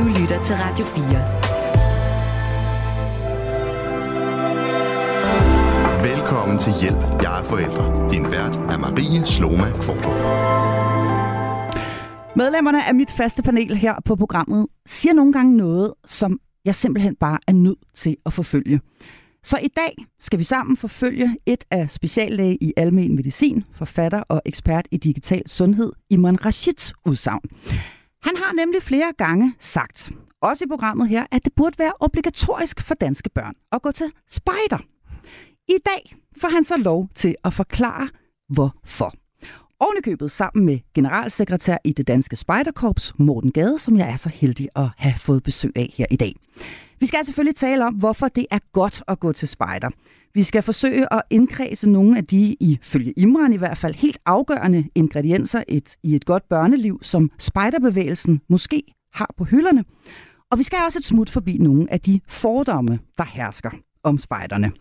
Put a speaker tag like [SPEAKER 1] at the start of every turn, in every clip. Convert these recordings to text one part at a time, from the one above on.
[SPEAKER 1] Du lytter til Radio
[SPEAKER 2] 4. Velkommen til Hjælp, jeg er forældre. Din vært er Marie Sloma Kvartrup.
[SPEAKER 3] Medlemmerne af mit faste panel her på programmet siger nogle gange noget, som jeg simpelthen bare er nødt til at forfølge. Så i dag skal vi sammen forfølge et af speciallæge i almen medicin, forfatter og ekspert i digital sundhed, Iman Rashids udsagn. Han har nemlig flere gange sagt, også i programmet her, at det burde være obligatorisk for danske børn at gå til spejder. I dag får han så lov til at forklare, hvorfor. Ovenikøbet sammen med generalsekretær i det danske spejderkorps, Morten Gade, som jeg er så heldig at have fået besøg af her i dag. Vi skal altså selvfølgelig tale om, hvorfor det er godt at gå til spejder. Vi skal forsøge at indkredse nogle af de, ifølge Imran i hvert fald, helt afgørende ingredienser et, i et godt børneliv, som spejderbevægelsen måske har på hylderne. Og vi skal også et smut forbi nogle af de fordomme, der hersker om spejderne.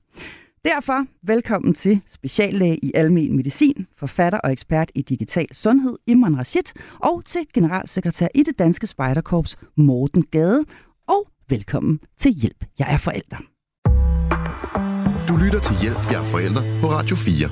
[SPEAKER 3] Derfor velkommen til speciallæge i almen medicin, forfatter og ekspert i digital sundhed, Imran Rashid, og til generalsekretær i det danske spejderkorps, Morten Gade. Og velkommen til Hjælp, jeg er forælder.
[SPEAKER 2] Du lytter til Hjælp, jeg er forælder på Radio 4.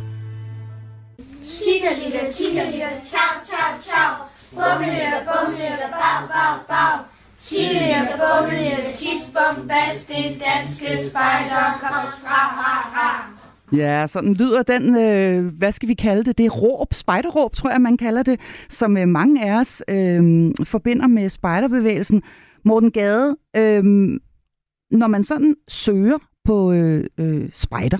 [SPEAKER 4] Chica, chica, chica, chica, ciao, ciao, ciao. Bummelirke, bag, bag, bag. Chikelirke, bummelirke, tidsbombast, det danske spejder, kom, fra, ha, ha.
[SPEAKER 3] Ja, sådan lyder den, øh, hvad skal vi kalde det, det er råb, spejderråb, tror jeg, man kalder det, som øh, mange af os øh, forbinder med spejderbevægelsen. Morten Gade, øh, når man sådan søger på øh, øh, spejder,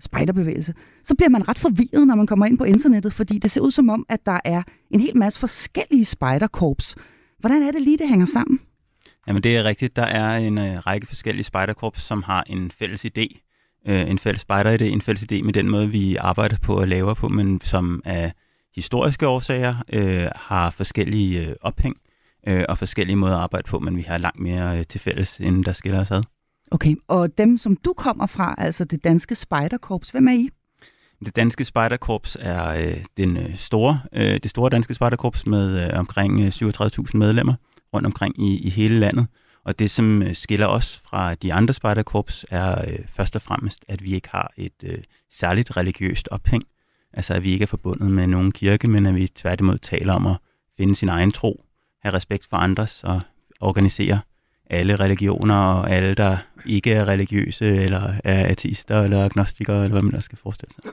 [SPEAKER 3] spejderbevægelse, så bliver man ret forvirret, når man kommer ind på internettet, fordi det ser ud som om, at der er en hel masse forskellige spejderkorps. Hvordan er det lige, det hænger sammen?
[SPEAKER 5] Jamen det er rigtigt. Der er en øh, række forskellige spejderkorps, som har en fælles idé, øh, en fælles spejderidé, en fælles idé med den måde, vi arbejder på og laver på, men som af historiske årsager øh, har forskellige øh, ophæng øh, og forskellige måder at arbejde på, men vi har langt mere øh, til fælles, end der skiller os ad.
[SPEAKER 3] Okay, og dem, som du kommer fra, altså det danske spejderkorps, hvem er I?
[SPEAKER 5] Det danske spejderkorps er øh, den øh, store, øh, det store danske spejderkorps med øh, omkring øh, 37.000 medlemmer rundt omkring i, i hele landet. Og det, som øh, skiller os fra de andre spejderkorps, er øh, først og fremmest, at vi ikke har et øh, særligt religiøst ophæng. Altså, at vi ikke er forbundet med nogen kirke, men at vi tværtimod taler om at finde sin egen tro, have respekt for andres og organisere alle religioner og alle, der ikke er religiøse, eller er ateister, eller agnostikere, eller hvad man der skal forestille sig.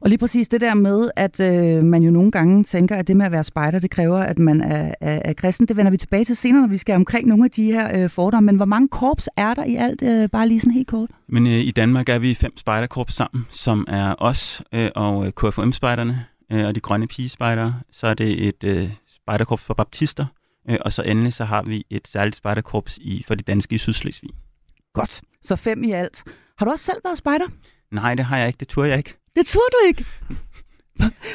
[SPEAKER 3] Og lige præcis det der med, at øh, man jo nogle gange tænker, at det med at være spejder, det kræver, at man er, er, er kristen. Det vender vi tilbage til senere, når vi skal omkring nogle af de her øh, fordomme. Men hvor mange korps er der i alt? Øh, bare lige sådan helt kort.
[SPEAKER 5] Men øh, i Danmark er vi fem spejderkorps sammen, som er os øh, og øh, KFUM-spejderne øh, og de grønne pigespejdere. Så er det et øh, spejderkorps for baptister, Øh, og så endelig så har vi et særligt spejderkorps i, for de danske i Sydslesvig.
[SPEAKER 3] Godt. Så fem i alt. Har du også selv været spejder?
[SPEAKER 5] Nej, det har jeg ikke. Det turde jeg ikke.
[SPEAKER 3] Det turde du ikke?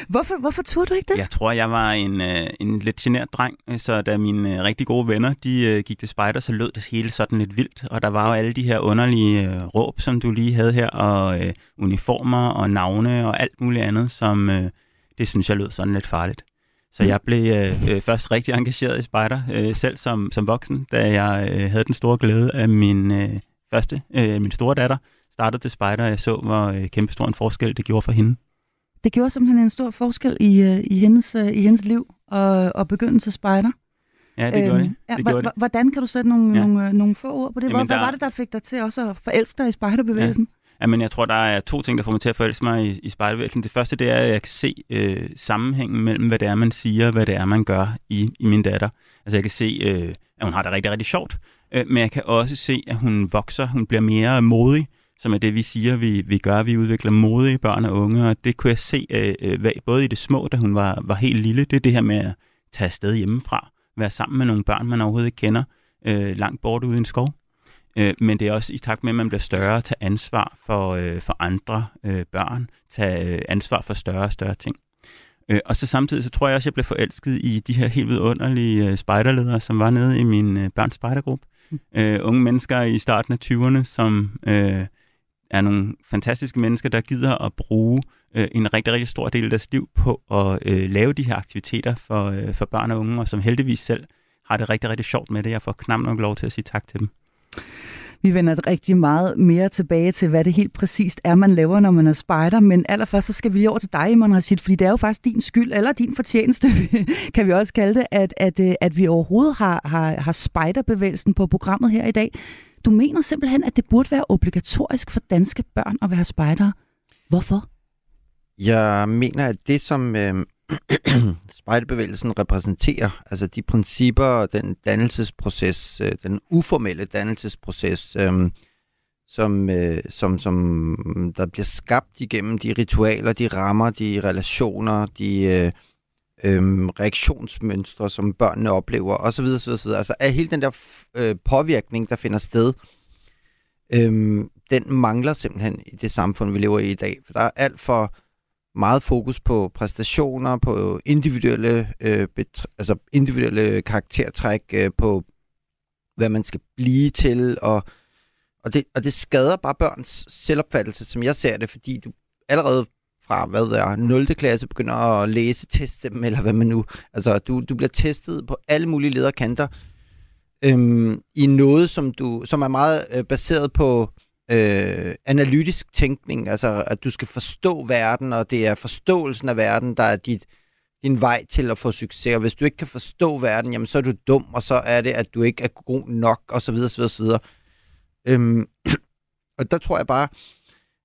[SPEAKER 3] Hvorfor, hvorfor turde du ikke det?
[SPEAKER 5] Jeg tror, jeg var en, øh, en lidt genert dreng, så da mine øh, rigtig gode venner de øh, gik til spejder, så lød det hele sådan lidt vildt. Og der var jo alle de her underlige øh, råb, som du lige havde her, og øh, uniformer og navne og alt muligt andet, som øh, det synes jeg lød sådan lidt farligt. Så jeg blev øh, øh, først rigtig engageret i spejder, øh, selv som, som voksen, da jeg øh, havde den store glæde af min øh, første, øh, min store datter, startede til spejder, og jeg så, hvor øh, kæmpestor en forskel det gjorde for hende.
[SPEAKER 3] Det gjorde simpelthen en stor forskel i, øh, i, hendes, øh, i hendes liv og, og begynde til spejder.
[SPEAKER 5] Ja, det gjorde det.
[SPEAKER 3] Ja,
[SPEAKER 5] det, gjorde det.
[SPEAKER 3] Hvordan kan du sætte nogle, ja. nogle, nogle få ord på det? Jamen, Hvad der... var det, der fik dig til også at forelske dig i spejderbevægelsen?
[SPEAKER 5] Ja. Jamen, jeg tror, der er to ting, der får mig til at forelske mig i, i spejlbevægelsen. Det første, det er, at jeg kan se øh, sammenhængen mellem, hvad det er, man siger, og hvad det er, man gør i, i min datter. Altså, jeg kan se, øh, at hun har det rigtig, rigtig sjovt, øh, men jeg kan også se, at hun vokser, hun bliver mere modig, som er det, vi siger, vi, vi gør. Vi udvikler modige børn og unge, og det kunne jeg se øh, øh både i det små, da hun var, var helt lille. Det er det her med at tage afsted hjemmefra, være sammen med nogle børn, man overhovedet ikke kender, øh, langt bort ude i en skov. Øh, men det er også i takt med, at man bliver større, tage ansvar for, øh, for andre øh, børn, tage øh, ansvar for større og større ting. Øh, og så samtidig, så tror jeg også, at jeg blev forelsket i de her helt vidunderlige øh, spejderledere, som var nede i min øh, børns spejdergruppe. Mm. Øh, unge mennesker i starten af 20'erne, som øh, er nogle fantastiske mennesker, der gider at bruge øh, en rigtig, rigtig stor del af deres liv på at øh, lave de her aktiviteter for, øh, for børn og unge, og som heldigvis selv har det rigtig, rigtig sjovt med det. Jeg får knap nok lov til at sige tak til dem.
[SPEAKER 3] Vi vender rigtig meget mere tilbage til, hvad det helt præcist er, man laver, når man er spejder. Men allerførst så skal vi over til dig, Iman Rashid, fordi det er jo faktisk din skyld, eller din fortjeneste, kan vi også kalde det, at, at, øh, at vi overhovedet har, har, har spejderbevægelsen på programmet her i dag. Du mener simpelthen, at det burde være obligatorisk for danske børn at være spejdere. Hvorfor?
[SPEAKER 1] Jeg mener, at det, som øh, spejderbevægelsen repræsenterer, altså de principper, den dannelsesproces, øh, den uformelle dannelsesproces, øh, som, øh, som, som der bliver skabt igennem de ritualer, de rammer, de relationer, de øh, øh, reaktionsmønstre, som børnene oplever, osv. osv., osv. Altså af hele den der øh, påvirkning, der finder sted, øh, den mangler simpelthen i det samfund, vi lever i i dag. For der er alt for meget fokus på præstationer, på individuelle, øh, altså individuelle karaktertræk, øh, på hvad man skal blive til, og, og, det, og det skader bare børns selvopfattelse, som jeg ser det, fordi du allerede fra, hvad det er, 0. klasse begynder at læse, teste dem, eller hvad man nu... Altså, du, du bliver testet på alle mulige lederkanter øhm, i noget, som, du, som er meget øh, baseret på øh, analytisk tænkning, altså at du skal forstå verden, og det er forståelsen af verden, der er dit, din vej til at få succes. Og hvis du ikke kan forstå verden, jamen så er du dum, og så er det, at du ikke er god nok, og så videre, så videre, så videre. Øhm, og der tror jeg bare,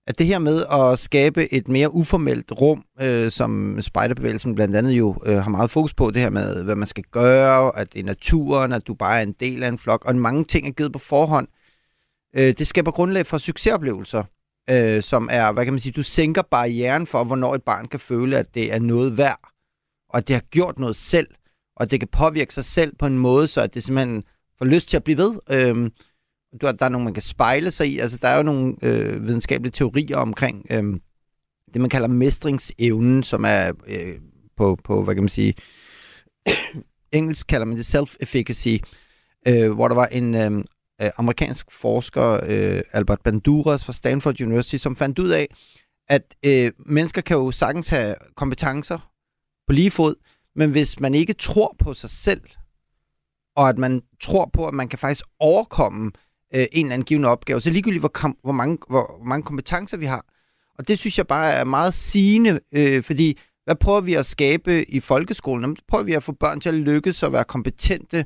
[SPEAKER 1] at det her med at skabe et mere uformelt rum, øh, som spejderbevægelsen blandt andet jo øh, har meget fokus på, det her med, hvad man skal gøre, at det er naturen, at du bare er en del af en flok, og mange ting er givet på forhånd. Øh, Øh, det skaber grundlag for succesoplevelser, øh, som er, hvad kan man sige, du sænker barrieren for, hvornår et barn kan føle, at det er noget værd, og at det har gjort noget selv, og det kan påvirke sig selv på en måde, så at det simpelthen får lyst til at blive ved. Øh, du, der er nogle, man kan spejle sig i. Altså, der er jo nogle øh, videnskabelige teorier omkring øh, det, man kalder mestringsevnen, som er øh, på, på, hvad kan man sige, engelsk kalder man det self-efficacy, øh, hvor der var en øh, amerikansk forsker, øh, Albert Banduras fra Stanford University, som fandt ud af, at øh, mennesker kan jo sagtens have kompetencer på lige fod, men hvis man ikke tror på sig selv, og at man tror på, at man kan faktisk overkomme øh, en eller anden given opgave. Så ligegyldigt, hvor, kom, hvor, mange, hvor, hvor mange kompetencer vi har. Og det synes jeg bare er meget sigende, øh, fordi hvad prøver vi at skabe i folkeskolen? Jamen, prøver vi at få børn til at lykkes og være kompetente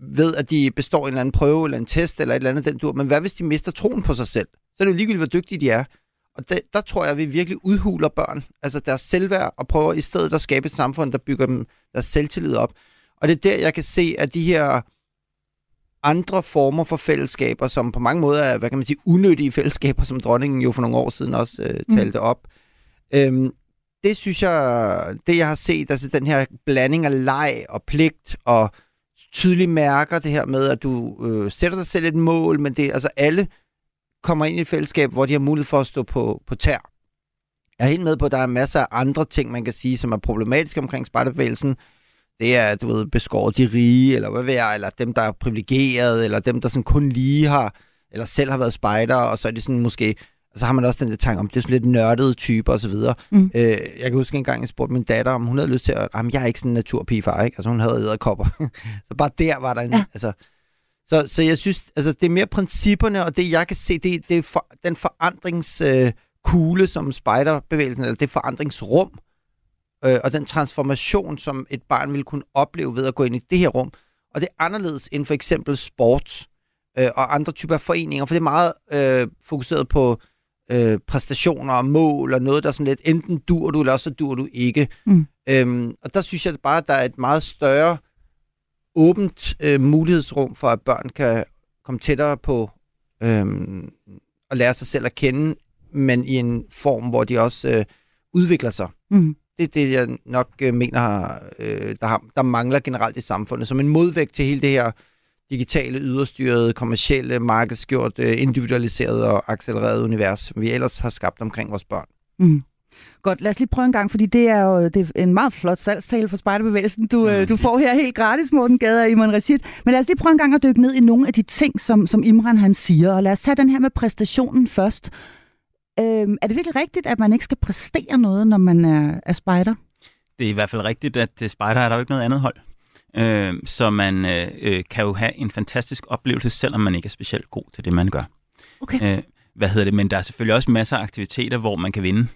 [SPEAKER 1] ved, at de består en eller anden prøve eller en test eller et eller andet den dur. Men hvad hvis de mister troen på sig selv? Så er det jo ligegyldigt, hvor dygtige de er. Og der, der tror jeg, at vi virkelig udhuler børn, altså deres selvværd, og prøver i stedet at skabe et samfund, der bygger dem deres selvtillid op. Og det er der, jeg kan se, at de her andre former for fællesskaber, som på mange måder er, hvad kan man sige, unødige fællesskaber, som dronningen jo for nogle år siden også øh, mm. talte op. Øhm, det synes jeg, det jeg har set, altså den her blanding af leg og pligt og tydelige mærker, det her med, at du øh, sætter dig selv et mål, men det altså alle kommer ind i et fællesskab, hvor de har mulighed for at stå på, på tær. Jeg er helt med på, at der er masser af andre ting, man kan sige, som er problematiske omkring spejderbevægelsen det er, du ved, beskåret de rige, eller hvad ved jeg, eller dem, der er privilegeret, eller dem, der sådan kun lige har, eller selv har været spejder, og så er det sådan måske, og så har man også den der tanke om, det er sådan lidt nørdede typer og så videre. Mm. Øh, jeg kan huske en gang, jeg spurgte min datter, om hun havde lyst til at, jamen, jeg er ikke sådan en naturpigefar, ikke? Altså hun havde æderkopper. så bare der var der en, ja. altså, så, så jeg synes, altså det er mere principperne, og det jeg kan se, det, det er for, den forandringskugle, øh, som spejderbevægelsen, eller det forandringsrum, øh, og den transformation, som et barn vil kunne opleve ved at gå ind i det her rum. Og det er anderledes end for eksempel sport øh, og andre typer af foreninger, for det er meget øh, fokuseret på øh, præstationer og mål og noget, der er sådan lidt, enten dur du, eller også dur du ikke. Mm. Øhm, og der synes jeg bare, at der er et meget større åbent øh, mulighedsrum for, at børn kan komme tættere på øh, at lære sig selv at kende, men i en form, hvor de også øh, udvikler sig. Mm. Det er det, jeg nok øh, mener, øh, der, har, der mangler generelt i samfundet. Som en modvægt til hele det her digitale, yderstyrede, kommercielle, markedsgjort, øh, individualiseret og accelereret univers, som vi ellers har skabt omkring vores børn. Mm.
[SPEAKER 3] Godt, lad os lige prøve en gang, fordi det er jo det er en meget flot salgstale for Spejderbevægelsen, du, mm. du får her helt gratis, Morten Gade og Imran Rashid. Men lad os lige prøve en gang at dykke ned i nogle af de ting, som, som Imran han siger. Og lad os tage den her med præstationen først. Øhm, er det virkelig rigtigt, at man ikke skal præstere noget, når man er, er spejder?
[SPEAKER 5] Det er i hvert fald rigtigt, at spejder er der jo ikke noget andet hold. Øh, så man øh, øh, kan jo have en fantastisk oplevelse, selvom man ikke er specielt god til det, man gør.
[SPEAKER 3] Okay.
[SPEAKER 5] Øh, hvad hedder det? Men der er selvfølgelig også masser af aktiviteter, hvor man kan vinde.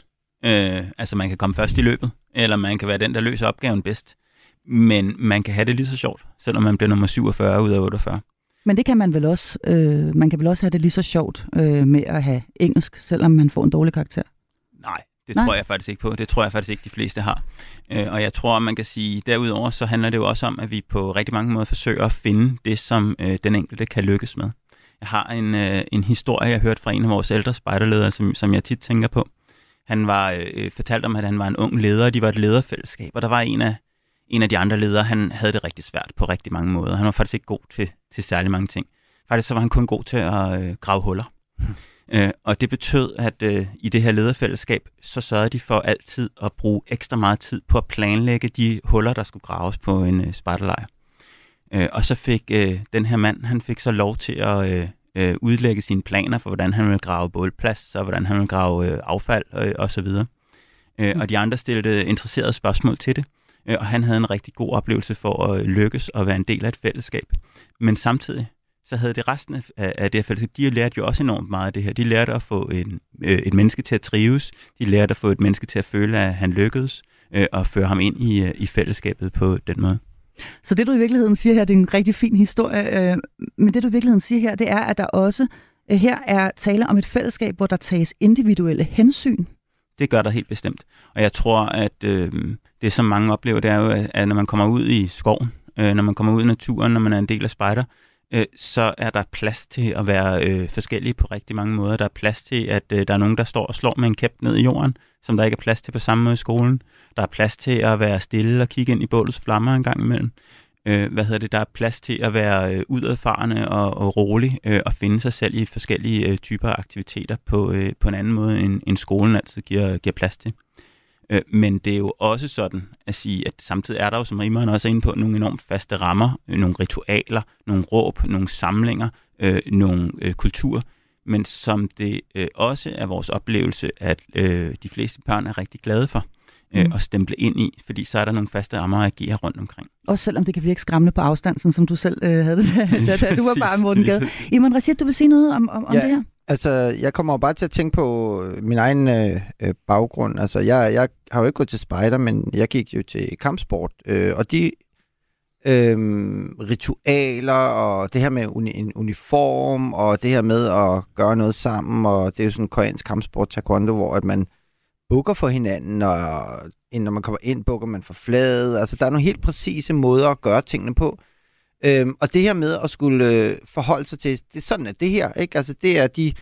[SPEAKER 5] Øh, altså man kan komme først i løbet, eller man kan være den, der løser opgaven bedst. Men man kan have det lige så sjovt, selvom man bliver nummer 47 ud af 48.
[SPEAKER 3] Men det kan man vel også. Øh, man kan vel også have det lige så sjovt øh, med at have engelsk, selvom man får en dårlig karakter.
[SPEAKER 5] Nej, det
[SPEAKER 3] Nej.
[SPEAKER 5] Tror jeg faktisk ikke på. Det tror jeg faktisk ikke, de fleste har. Øh, og jeg tror, man kan sige, derudover så handler det jo også om, at vi på rigtig mange måder forsøger at finde det, som øh, den enkelte kan lykkes med. Jeg har en, øh, en historie, jeg hørte fra en af vores ældre spejderledere, som, som jeg tit tænker på. Han var øh, fortalt om, at han var en ung leder, og de var et lederfællesskab, og der var en af, en af de andre ledere, han havde det rigtig svært på rigtig mange måder. Han var faktisk ikke god til, til særlig mange ting. Faktisk så var han kun god til at øh, grave huller. Øh, og det betød, at øh, i det her lederfællesskab, så sørgede de for altid at bruge ekstra meget tid på at planlægge de huller, der skulle graves på en øh, spejderlejr. Øh, og så fik øh, den her mand, han fik så lov til at øh, øh, udlægge sine planer for, hvordan han ville grave bålplads, og hvordan han ville grave øh, affald øh, og så videre. Øh, og de andre stillede interesserede spørgsmål til det, øh, og han havde en rigtig god oplevelse for at lykkes og være en del af et fællesskab. Men samtidig, så havde det resten af, af det her fællesskab, de lærte jo også enormt meget af det her. De lærte at få en, øh, et menneske til at trives, de lærte at få et menneske til at føle, at han lykkedes, øh, og føre ham ind i, øh, i fællesskabet på den måde.
[SPEAKER 3] Så det, du i virkeligheden siger her, det er en rigtig fin historie, øh, men det, du i virkeligheden siger her, det er, at der også øh, her er tale om et fællesskab, hvor der tages individuelle hensyn.
[SPEAKER 5] Det gør der helt bestemt. Og jeg tror, at øh, det, som mange oplever, det er jo, at når man kommer ud i skoven, øh, når man kommer ud i naturen, når man er en del af spejder, øh, så er der plads til at være øh, forskellige på rigtig mange måder. Der er plads til, at øh, der er nogen, der står og slår med en kæp ned i jorden, som der ikke er plads til på samme måde i skolen. Der er plads til at være stille og kigge ind i bålets flammer en gang imellem. Øh, hvad hedder det? Der er plads til at være øh, udadfarende og, og rolig øh, og finde sig selv i forskellige øh, typer af aktiviteter på, øh, på en anden måde, end, end skolen altid giver, giver plads til. Øh, men det er jo også sådan at sige, at samtidig er der jo, som Rimeren også er inde på, nogle enormt faste rammer, øh, nogle ritualer, nogle råb, nogle samlinger, øh, nogle øh, kulturer, men som det øh, også er vores oplevelse, at øh, de fleste børn er rigtig glade for øh,
[SPEAKER 3] Mm.
[SPEAKER 5] at stemple ind i, fordi så er der nogle faste rammer at agere rundt omkring.
[SPEAKER 3] Også selvom det kan virke skræmmende på afstand, sådan som du selv øh, havde det, da, da, da du var barn, Morten Gade. Iman Rashid, du vil sige noget om, om, om
[SPEAKER 1] Ja.
[SPEAKER 3] det her?
[SPEAKER 1] Altså, jeg kommer jo bare til at tænke på øh, min egen øh, øh, baggrund. Altså, jeg, jeg har jo ikke gået til spejder, men jeg gik jo til kampsport. Øh, og de øh, ritualer, og det her med uni, en uniform, og det her med at gøre noget sammen, og det er jo sådan en koreansk kampsport, taekwondo, hvor at man bukker for hinanden, og når man kommer ind, bukker man for fladet. Altså, der er nogle helt præcise måder at gøre tingene på. Øhm, og det her med at skulle øh, forholde sig til, det er sådan, at det her, ikke? Altså, det er de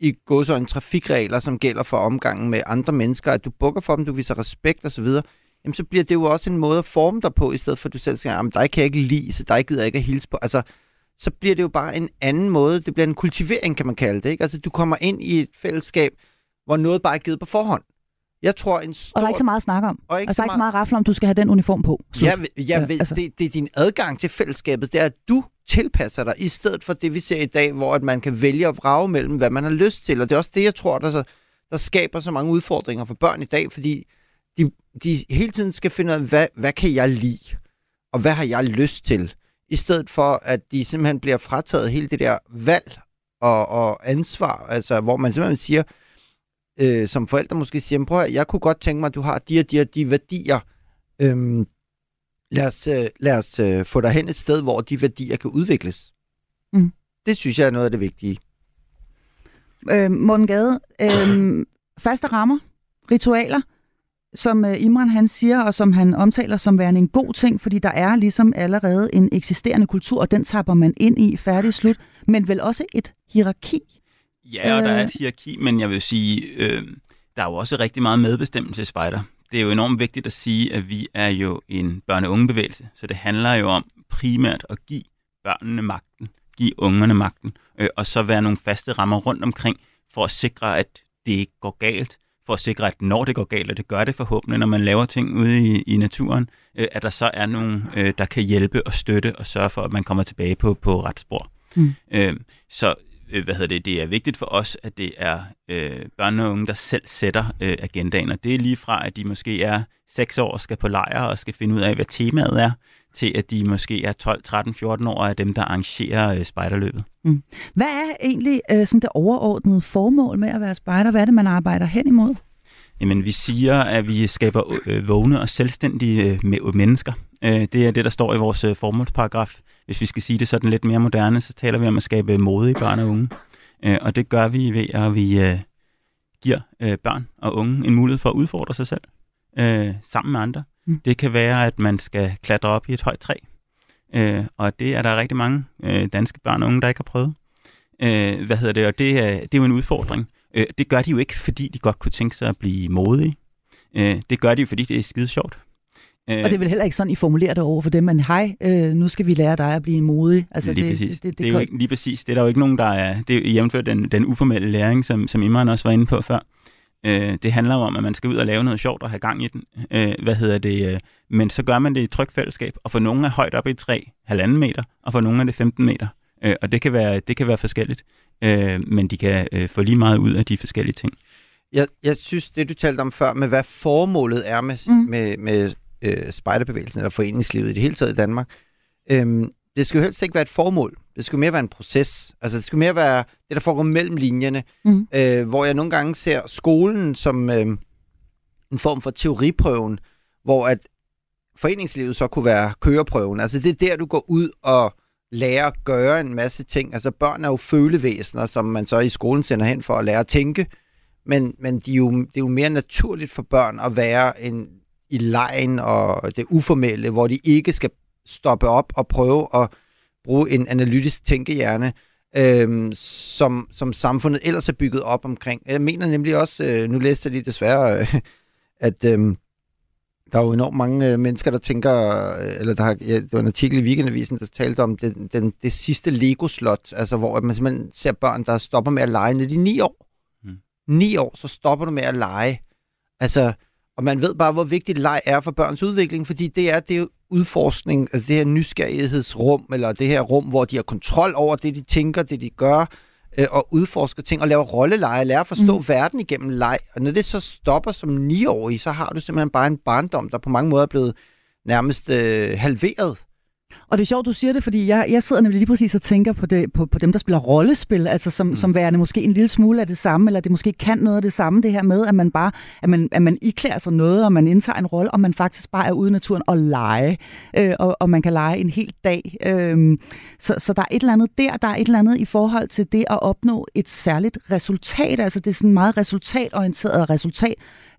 [SPEAKER 1] i går så en trafikregler, som gælder for omgangen med andre mennesker, at du bukker for dem, du viser respekt osv., jamen så bliver det jo også en måde at forme dig på, i stedet for at du selv siger, jamen dig kan jeg ikke lide, så dig gider jeg ikke at hilse på. Altså, så bliver det jo bare en anden måde, det bliver en kultivering, kan man kalde det, ikke? Altså, du kommer ind i et fællesskab, hvor noget bare er givet på forhånd. Jeg tror, en stor...
[SPEAKER 3] Og der er ikke så meget at snakke om.
[SPEAKER 1] og ikke
[SPEAKER 3] Altså, der er ikke så meget rafle om, du skal have den uniform på. Slut.
[SPEAKER 1] Ja, ja,
[SPEAKER 3] Ja,
[SPEAKER 1] ja
[SPEAKER 3] altså.
[SPEAKER 1] altså. det, det er din adgang til fællesskabet, det er, at du tilpasser dig, i stedet for det, vi ser i dag, hvor at man kan vælge at vrage mellem, hvad man har lyst til. Og det er også det, jeg tror, der, så, der skaber så mange udfordringer for børn i dag, fordi de, de hele tiden skal finde ud af, hvad, hvad kan jeg lide, og hvad har jeg lyst til, i stedet for, at de simpelthen bliver frataget hele det der valg og, og ansvar, altså hvor man simpelthen siger, øh, som forældre måske siger, "Men prøv at, jeg kunne godt tænke mig, at du har de og de og de værdier, øhm, lad os, øh, lad os øh, få dig hen et sted, hvor de værdier kan udvikles.
[SPEAKER 3] Mm.
[SPEAKER 1] Det synes jeg er noget af det vigtige.
[SPEAKER 3] Øh, Morten Gade, øh, faste rammer, ritualer, som øh, Imran han siger, og som han omtaler som værende en god ting, fordi der er ligesom allerede en eksisterende kultur, og den tapper man ind i, færdig slut, men vel også et hierarki.
[SPEAKER 5] Ja, og der er
[SPEAKER 3] Øh.
[SPEAKER 5] et hierarki, men jeg vil sige, øh, der er jo også rigtig meget medbestemmelse i spejder. Det er jo enormt vigtigt at sige, at vi er jo en børne- og ungebevægelse, så det handler jo om primært at give børnene magten, give ungerne magten, øh, og så være nogle faste rammer rundt omkring, for at sikre, at det ikke går galt, for at sikre, at når det går galt, og det gør det forhåbentlig, når man laver ting ude i, i naturen, øh, at der så er nogen, øh, der kan hjælpe og støtte og sørge for, at man kommer tilbage på, på ret spor.
[SPEAKER 3] Mm.
[SPEAKER 5] Øh, så øh, hvad hedder det, det er vigtigt for os, at det er øh, børn og unge, der selv sætter øh, agendaen. Og det er lige fra, at de måske er seks år og skal på lejr og skal finde ud af, hvad temaet er, til at de måske er 12, 13, 14 år og er dem, der arrangerer øh, spejderløbet.
[SPEAKER 3] Hvad er egentlig øh, sådan det overordnede formål med at være spejder? Hvad er det, man arbejder hen imod?
[SPEAKER 5] Jamen, vi siger, at vi skaber øh, vågne og selvstændige øh, me- mennesker. Øh, det er det, der står i vores øh, formålsparagraf. Hvis vi skal sige det sådan lidt mere moderne, så taler vi om at skabe modige børn og unge. Øh, og det gør vi ved, at vi øh, giver øh, børn og unge en mulighed for at udfordre sig selv øh, sammen med andre.
[SPEAKER 3] Mm.
[SPEAKER 5] Det kan være, at man skal klatre op i et højt træ. Øh, og det er der rigtig mange øh, danske børn og unge, der ikke har prøvet. Øh, hvad hedder det? Og det er, det er jo en udfordring. Øh, det gør de jo ikke, fordi de godt kunne tænke sig at blive modige. Øh, det gør de jo, fordi det er skide sjovt. Øh,
[SPEAKER 3] Og det er vel heller ikke sådan, I formulerer det over for dem, men hej, øh, nu skal vi lære dig at blive modig.
[SPEAKER 5] Altså, lige det, præcis. Det, det, det, er jo ikke, lige præcis. Det er der jo ikke nogen, der er... Det er jævnført den, den uformelle læring, som, som Imran også var inde på før. Øh, det handler jo om, at man skal ud og lave noget sjovt og have gang i den. Øh, hvad hedder det? Øh, men så gør man det i et trygt fællesskab, og for nogle er højt op i træ, halvanden meter, og for nogle er det 15 meter. Øh, og det kan være, det kan være forskelligt, øh, men de kan øh, få lige meget ud af de forskellige ting.
[SPEAKER 1] Jeg, jeg synes, det du talte om før, med hvad formålet er med,
[SPEAKER 3] mm.
[SPEAKER 1] med, med øh, spejderbevægelsen, eller foreningslivet i det hele taget i Danmark, øhm, det skal jo helst ikke være et formål. Det skal mere være en proces. Altså, det skal mere være det, der foregår mellem linjerne,
[SPEAKER 3] Mm.
[SPEAKER 1] øh, hvor jeg nogle gange ser skolen som øh, en form for teoriprøven, hvor at foreningslivet så kunne være køreprøven. Altså, det er der, du går ud og lærer at gøre en masse ting. Altså, børn er jo følevæsener, som man så i skolen sender hen for at lære at tænke, men, men de er jo, det er jo mere naturligt for børn at være en, i lejen og det uformelle, hvor de ikke skal stoppe op og prøve at bruge en analytisk tænkehjerne, øhm, som, som samfundet ellers er bygget op omkring. Jeg mener nemlig også, øh, nu læste jeg lige desværre, øh, at øh, der er jo enormt mange øh, mennesker, der tænker, øh, eller der har, ja, det var en artikel i Weekendavisen, der talte om den, den, det sidste Lego-slot, altså hvor man simpelthen ser børn, der stopper med at lege, når de er ni år.
[SPEAKER 5] Mm.
[SPEAKER 1] Ni år, så stopper du med at lege. Altså, og man ved bare, hvor vigtigt leg er for børns udvikling, fordi det er, det udforskning, altså det her nysgerrighedsrum, eller det her rum, hvor de har kontrol over det, de tænker, det de gør, øh, og udforsker ting, og laver rolleleje, lærer at forstå
[SPEAKER 3] Mm.
[SPEAKER 1] verden igennem leg. Og når det så stopper som niårig, så har du simpelthen bare en barndom, der på mange måder er blevet nærmest øh, halveret.
[SPEAKER 3] Og det er sjovt, du siger det, fordi jeg, jeg sidder nemlig lige præcis og tænker på, det, på, på dem, der spiller rollespil, altså som, mm. Som værende måske en lille smule af det samme, eller det måske kan noget af det samme, det her med, at man bare, at man, at man iklæder sig noget, og man indtager en rolle, og man faktisk bare er ude i naturen og lege, øh, og, og man kan lege en hel dag. Øh, så, så der er et eller andet der, der er et eller andet i forhold til det at opnå et særligt resultat, altså det er sådan meget resultatorienteret resultat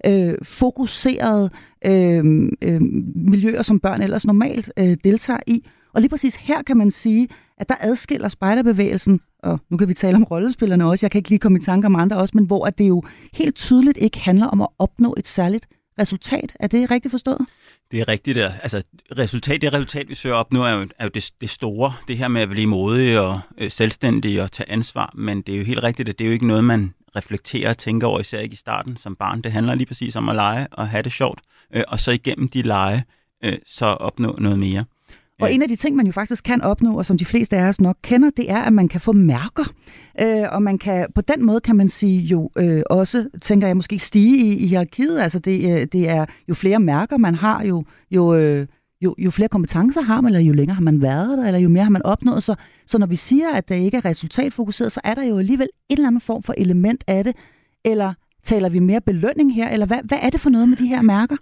[SPEAKER 3] øh, fokuserede øh, øh, miljøer, som børn ellers normalt øh, deltager i. Og lige præcis her kan man sige, at der adskiller spejderbevægelsen, og nu kan vi tale om rollespillerne også, jeg kan ikke lige komme i tanke om andre også, men hvor at det jo helt tydeligt ikke handler om at opnå et særligt resultat. Er det rigtigt forstået?
[SPEAKER 5] Det er rigtigt. Der. Altså, resultat, det resultat, vi søger op nu, er jo, er jo det, det store. Det her med at blive modig og øh, selvstændig og tage ansvar. Men det er jo helt rigtigt, at det er jo ikke noget, man reflekterer og tænker over, især ikke i starten som barn. Det handler lige præcis om at lege og have det sjovt. Øh, og så igennem de lege, øh, så opnå noget mere.
[SPEAKER 3] Og
[SPEAKER 5] Ja.
[SPEAKER 3] en af de ting, man jo faktisk kan opnå, og som de fleste af os nok kender, det er, at man kan få mærker. Øh, og man kan, på den måde kan man sige jo øh, også, tænker jeg, måske stige i, i hierarkiet. Altså det, øh, det er jo flere mærker, man har, jo, jo, øh, jo, jo flere kompetencer har man, eller jo længere har man været der, eller jo mere har man opnået. Så, så når vi siger, at det ikke er resultatfokuseret, så er der jo alligevel et eller andet form for element af det. Eller taler vi mere belønning her, eller hvad, hvad er det for noget med de her mærker?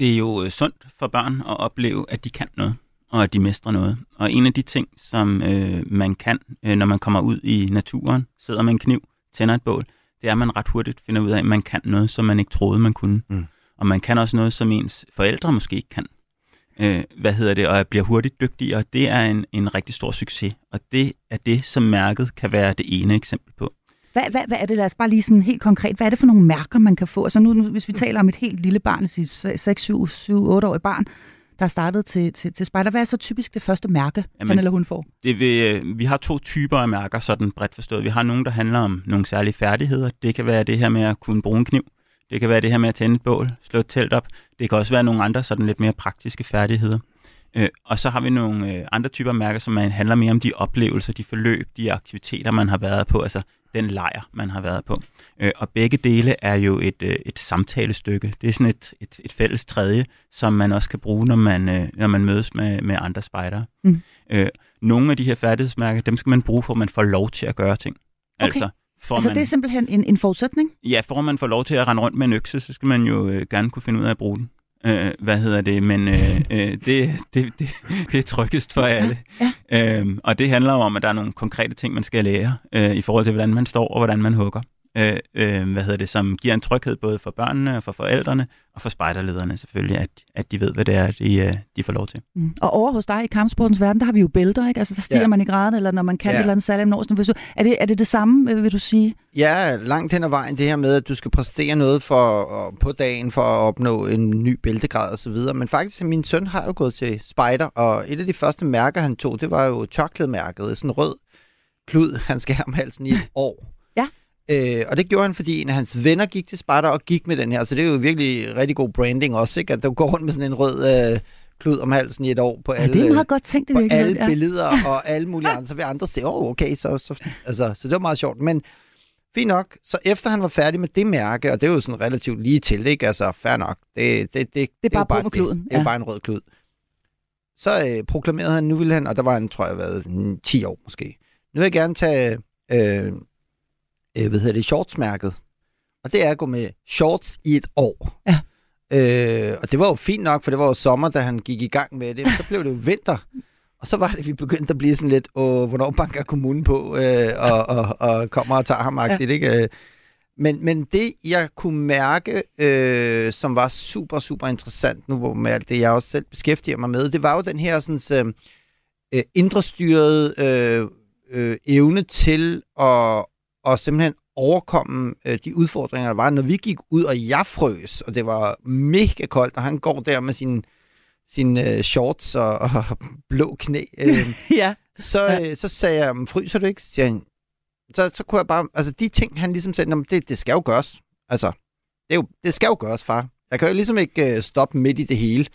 [SPEAKER 5] det er jo øh, sundt for børn at opleve, at de kan noget, og at de mestrer noget. Og en af de ting, som øh, man kan, øh, når man kommer ud i naturen, sidder med en kniv, tænder et bål, det er, at man ret hurtigt finder ud af, at man kan noget, som man ikke troede, man kunne.
[SPEAKER 1] Mm.
[SPEAKER 5] Og man kan også noget, som ens forældre måske ikke kan. Øh, hvad hedder det? Og jeg bliver hurtigt dygtigere. Det er en, en rigtig stor succes. Og det er det, som mærket kan være det ene eksempel på.
[SPEAKER 3] Hvad, hvad, hvad er det, lad os bare lige sådan helt konkret, hvad er det for nogle mærker, man kan få? Altså nu, hvis vi taler om et helt lille barn, et 6, 7, 7, 8-årig barn, der er startet til, til, til spejder, hvad er så typisk det første mærke,
[SPEAKER 5] Jamen,
[SPEAKER 3] han eller hun får?
[SPEAKER 5] Det vil, øh, vi har to typer af mærker, sådan bredt forstået. Vi har nogle, der handler om nogle særlige færdigheder. Det kan være det her med at kunne bruge en kniv. Det kan være det her med at tænde et bål, slå et telt op. Det kan også være nogle andre sådan lidt mere praktiske færdigheder. Øh, og så har vi nogle øh, andre typer mærker, som man handler mere om de oplevelser, de forløb, de aktiviteter, man har været på. Altså den lejr, man har været på. Øh, og begge dele er jo et, øh, et samtalestykke. Det er sådan et, et, et fælles tredje, som man også kan bruge, når man, øh, når man mødes med, med andre spejdere.
[SPEAKER 3] Mm.
[SPEAKER 5] Øh, nogle af de her færdighedsmærker, dem skal man bruge, for at man får lov til at gøre ting.
[SPEAKER 3] Okay.
[SPEAKER 5] Altså, for
[SPEAKER 3] Altså
[SPEAKER 5] man,
[SPEAKER 3] det er simpelthen en, en forudsætning?
[SPEAKER 5] Ja, for at man får lov til at rende rundt med en økse, så skal man jo øh, gerne kunne finde ud af at bruge den. Øh, hvad hedder det? Men øh, øh, det, det, det, det er tryggest for alle.
[SPEAKER 3] Ja,
[SPEAKER 5] Øhm, og det handler jo om, at der er nogle konkrete ting, man skal lære øh, i forhold til, hvordan man står og hvordan man hugger. Øh, øh, hvad hedder det, som giver en tryghed både for børnene og for forældrene og for spejderlederne selvfølgelig, at, at de ved, hvad det er, de, øh, de får lov til.
[SPEAKER 3] Mm. Og over hos dig i kampsportens verden, der har vi jo bælter, ikke? Altså der stiger ja. Man i graden, eller når man kan ja. Et eller andet særligt om Hvis du, er, det, er det det samme, øh, vil du sige?
[SPEAKER 1] Ja, langt hen ad vejen det her med, at du skal præstere noget for, på dagen for at opnå en ny bæltegrad og så videre. Men faktisk, min søn har jo gået til spider, og et af de første mærker, han tog, det var jo tørklædemærket. Sådan en rød klud, han skal have om halsen i et år.
[SPEAKER 3] Ja.
[SPEAKER 1] Øh, og det gjorde han, fordi en af hans venner gik til spider og gik med den her. Så det er jo virkelig rigtig god branding også, ikke? At du går rundt med sådan en rød øh, klud om halsen i et år på
[SPEAKER 3] Ja,
[SPEAKER 1] alle,
[SPEAKER 3] det er meget godt tænkt i
[SPEAKER 1] på alle billeder og alle mulige andre, så vil andre se, åh, oh, okay, så, så, altså, så det var meget sjovt. Men fint nok, så efter han var færdig med det mærke, og det er jo sådan relativt lige til, ikke? Altså, fair nok. Det, det, det, det,
[SPEAKER 3] bare
[SPEAKER 1] jo
[SPEAKER 3] på med
[SPEAKER 1] det,
[SPEAKER 3] kluden,
[SPEAKER 1] det er
[SPEAKER 3] ja.
[SPEAKER 1] bare en rød klud. Så øh, proklamerede han, nu ville han, og der var han, tror jeg, været mm, 10 år måske. Nu vil jeg gerne tage, øh, øh, hvad hedder det, shortsmærket. Og det er at gå med shorts i et år.
[SPEAKER 3] Ja.
[SPEAKER 1] Øh, og det var jo fint nok, for det var jo sommer, da han gik i gang med det. Men så blev det jo vinter. Og så var det, vi begyndte at blive sådan lidt, åh, hvornår banker kommunen på, øh, og, og, og kommer og tager ham agtigt, ikke? Øh, Men, men det, jeg kunne mærke, øh, som var super, super interessant nu, hvor med alt det, jeg også selv beskæftiger mig med, det var jo den her sådan, øh, øh, indre styret øh, øh, evne til at, at simpelthen overkomme øh, de udfordringer, der var. Når vi gik ud, og jeg frøs, og det var mega koldt, og han går der med sine sin, øh, shorts og, og blå knæ, øh,
[SPEAKER 3] ja.
[SPEAKER 1] så, øh, så sagde jeg, "Men fryser du ikke? Så, siger han, så, så kunne jeg bare, altså de ting, han ligesom sagde, "Nå, men det, det skal jo gøres. Altså, det, er jo, det skal jo gøres, far. Jeg kan jo ligesom ikke øh, stoppe midt i det hele.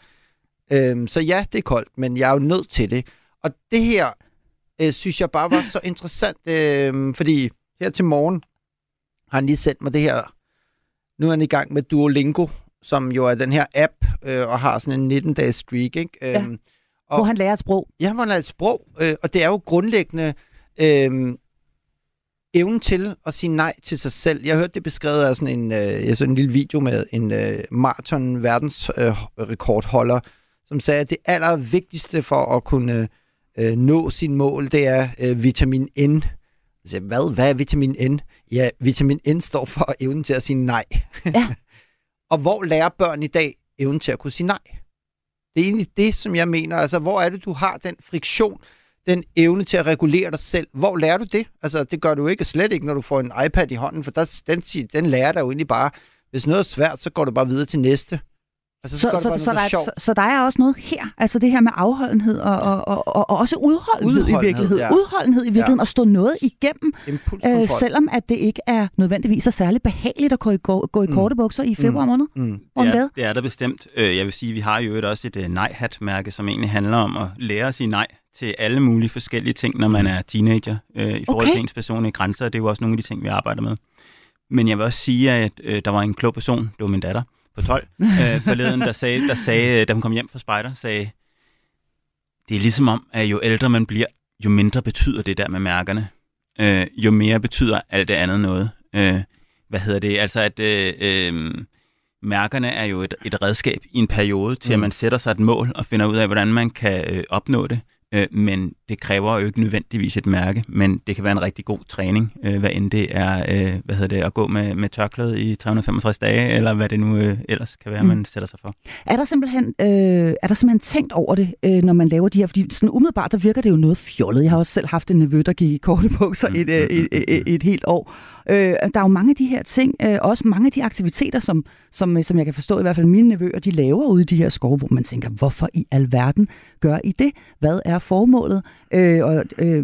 [SPEAKER 1] Øhm, så ja, det er koldt, men jeg er jo nødt til det. Og det her, øh, synes jeg bare var så interessant, øh, fordi her til morgen har han lige sendt mig det her, nu er han i gang med Duolingo, som jo er den her app, øh, og har sådan en 19-dages streak, ikke?
[SPEAKER 3] Ja.
[SPEAKER 1] Øhm, og-
[SPEAKER 3] Hvor han lærer et sprog.
[SPEAKER 1] Ja, man er et sprog, øh, og det er jo grundlæggende øh, evnen til at sige nej til sig selv. Jeg hørte det beskrevet af sådan en, øh, jeg så en lille video med en øh, maraton verdensrekordholder, som sagde, at det allervigtigste for at kunne øh, nå sin mål, det er øh, vitamin N. Siger, hvad? Hvad er vitamin N? Ja, vitamin N står for evnen til at sige nej.
[SPEAKER 3] Ja.
[SPEAKER 1] og hvor lærer børn i dag evnen til at kunne sige nej? Det er egentlig det, som jeg mener. Altså, hvor er det, du har den friktion, den evne til at regulere dig selv? Hvor lærer du det? Altså, det gør du ikke slet ikke, når du får en iPad i hånden, for der, den, den lærer dig jo egentlig bare, hvis noget er svært, så går du bare videre til næste. Altså, så,
[SPEAKER 3] Så, så,
[SPEAKER 1] bare
[SPEAKER 3] så,
[SPEAKER 1] noget,
[SPEAKER 3] der,
[SPEAKER 1] er
[SPEAKER 3] så,
[SPEAKER 1] sjovt.
[SPEAKER 3] så der er også noget her, altså det her med afholdenhed og, og, og, og, og også udholdenhed, i
[SPEAKER 1] Udholdenhed,
[SPEAKER 3] virkeligheden.
[SPEAKER 1] ja.
[SPEAKER 3] Udholdenhed i virkeligheden, og stå noget igennem, øh, selvom at det ikke er nødvendigvis så særlig behageligt at gå i, gå, gå i
[SPEAKER 1] Mm.
[SPEAKER 3] korte bukser i februar måned.
[SPEAKER 1] Mm.
[SPEAKER 3] Om
[SPEAKER 5] det,
[SPEAKER 3] hvad?
[SPEAKER 5] er, det er der bestemt. Øh, Jeg vil sige, at vi har jo et også et øh, nej-hat-mærke, som egentlig handler om at lære at sige nej til alle mulige forskellige ting, når man er teenager, øh, i forhold
[SPEAKER 3] Okay.
[SPEAKER 5] til ens personlige grænser. Det er jo også nogle af de ting, vi arbejder med. Men jeg vil også sige, at øh, der var en klog person, det var min datter på 12, øh, forleden, der sagde, der sagde, øh, da hun kom hjem fra spejder, sagde, det er ligesom om, at jo ældre man bliver, jo mindre betyder det der med mærkerne. Øh, jo mere betyder alt det andet noget. Øh, hvad hedder det? Altså, at øh, øh, mærkerne er jo et, et redskab i en periode til, mm. at man sætter sig et mål og finder ud af, hvordan man kan øh, opnå det. Øh, men det kræver jo ikke nødvendigvis et mærke, men det kan være en rigtig god træning, øh, hvad end det er øh, hvad hedder det, at gå med, med tørklæde i 365 dage, eller hvad det nu øh, ellers kan være,
[SPEAKER 3] Mm.
[SPEAKER 5] man sætter sig for.
[SPEAKER 3] Er der simpelthen, øh, er der simpelthen tænkt over det, øh, når man laver de her? Fordi sådan umiddelbart, der virker det jo noget fjollet. Jeg har også selv haft en nevø, der gik i korte bukser
[SPEAKER 5] Mm,
[SPEAKER 3] et, øh, et, et, et, et helt år. Øh, der er jo mange af de her ting, øh, også mange af de aktiviteter, som, som, som jeg kan forstå, i hvert fald mine nevøer, de laver ude i de her skove, hvor man tænker, hvorfor i alverden gør I det? Hvad er formålet? Øh, og, øh,